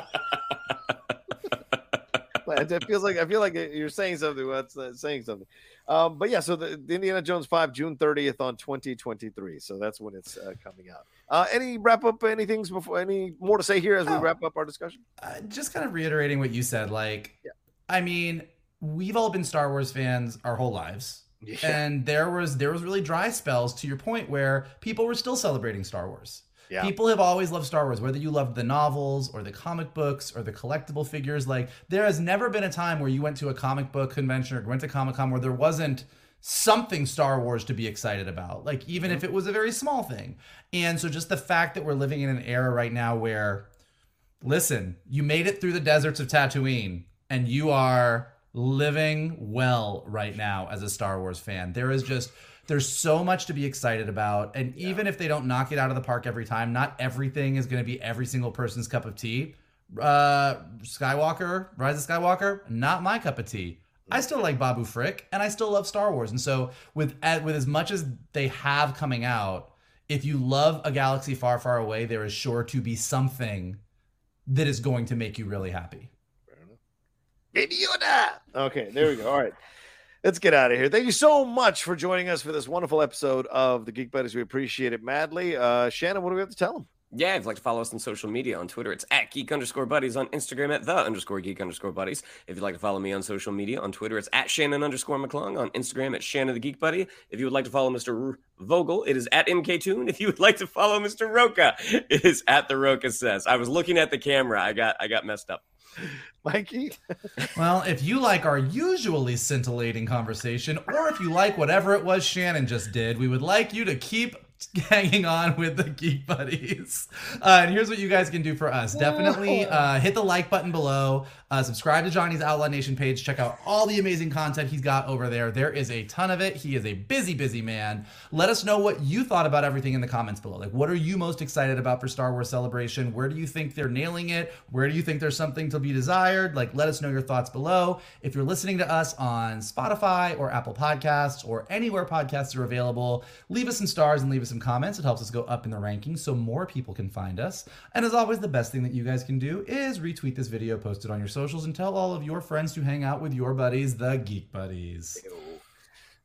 It feels like I feel like you're saying something. That's uh, saying something. Um, but yeah, so the, the Indiana Jones Five, June 30th on 2023. So that's when it's uh, coming out. Uh, any wrap up? Any things before? Any more to say here as we Oh. wrap up our discussion? uh, just kind of reiterating what you said like Yeah. i mean we've all been star wars fans our whole lives Yeah. and there was there was really dry spells to your point where people were still celebrating star wars Yeah. people have always loved star wars whether you loved the novels or the comic books or the collectible figures like there has never been a time where you went to a comic book convention or went to comic-con where there wasn't something Star Wars to be excited about, like even if mm-hmm. it was a very small thing. And so just the fact that we're living in an era right now where listen, you made it through the deserts of Tatooine and you are living well right now as a Star Wars fan. There is just there's so much to be excited about and even if they don't knock it out of the park every time, not everything is going to be every single person's cup of tea. Uh Skywalker, Rise of Skywalker, not my cup of tea. I still like Babu Frick, and I still love Star Wars. And so, with with as much as they have coming out, if you love a galaxy far, far away, there is sure to be something that is going to make you really happy. Baby Yoda. Okay, there we go. All right. Let's get out of here. Thank you so much for joining us for this wonderful episode of the Geek Buddies. We appreciate it madly. Uh, Shannon, what do we have to tell them? Yeah, if you'd like to follow us on social media on Twitter, it's at geek underscore buddies. On Instagram, at the underscore geek underscore buddies. If you'd like to follow me on social media on Twitter, it's at Shannon underscore McClung. On Instagram, at Shannon the Geek Buddy. If you would like to follow Mr. Vogel, it is at MKToon. If you would like to follow Mr. Rocha, it is at the Rocha Says. I was looking at the camera. I got I got messed up. Mikey? Well, if you like our usually scintillating conversation, or if you like whatever it was Shannon just did, we would like you to keep hanging on with the Geek Buddies. Uh, and here's what you guys can do for us. Definitely uh, hit the like button below. Uh, subscribe to Johnny's Outlaw Nation page. Check out all the amazing content he's got over there. There is a ton of it. He is a busy, busy man. Let us know what you thought about everything in the comments below. Like, what are you most excited about for Star Wars Celebration? Where do you think they're nailing it? Where do you think there's something to be desired? Like, let us know your thoughts below. If you're listening to us on Spotify or Apple Podcasts or anywhere podcasts are available, leave us some stars and leave us some comments. It helps us go up in the rankings so more people can find us. And as always, the best thing that you guys can do is retweet this video, post it on your socials, and tell all of your friends to hang out with your buddies, the Geek Buddies.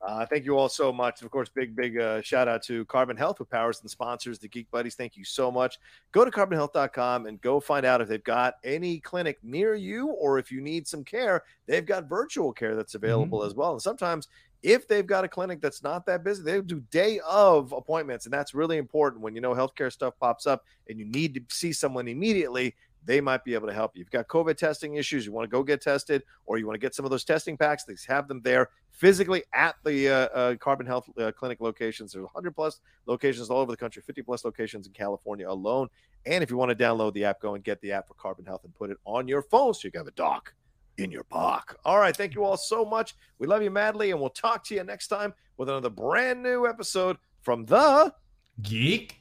Uh, thank you all so much. Of course, big, big uh, shout out to Carbon Health, who powers and sponsors the Geek Buddies. Thank you so much. Go to carbonhealth.com and go find out if they've got any clinic near you or if you need some care. They've got virtual care that's available Mhm. as well. And sometimes, if they've got a clinic that's not that busy, they do day of appointments. And that's really important when you know healthcare stuff pops up and you need to see someone immediately they might be able to help you. If you've got COVID testing issues, you want to go get tested, or you want to get some of those testing packs, they have them there physically at the uh, uh, Carbon Health uh, Clinic locations. There's 100 plus locations all over the country, 50 plus locations in California alone. And if you want to download the app, go and get the app for Carbon Health and put it on your phone so you can have a doc in your pock. All right. Thank you all so much. We love you madly, and we'll talk to you next time with another brand new episode from the Geek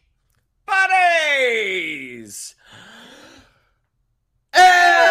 Buddies! É!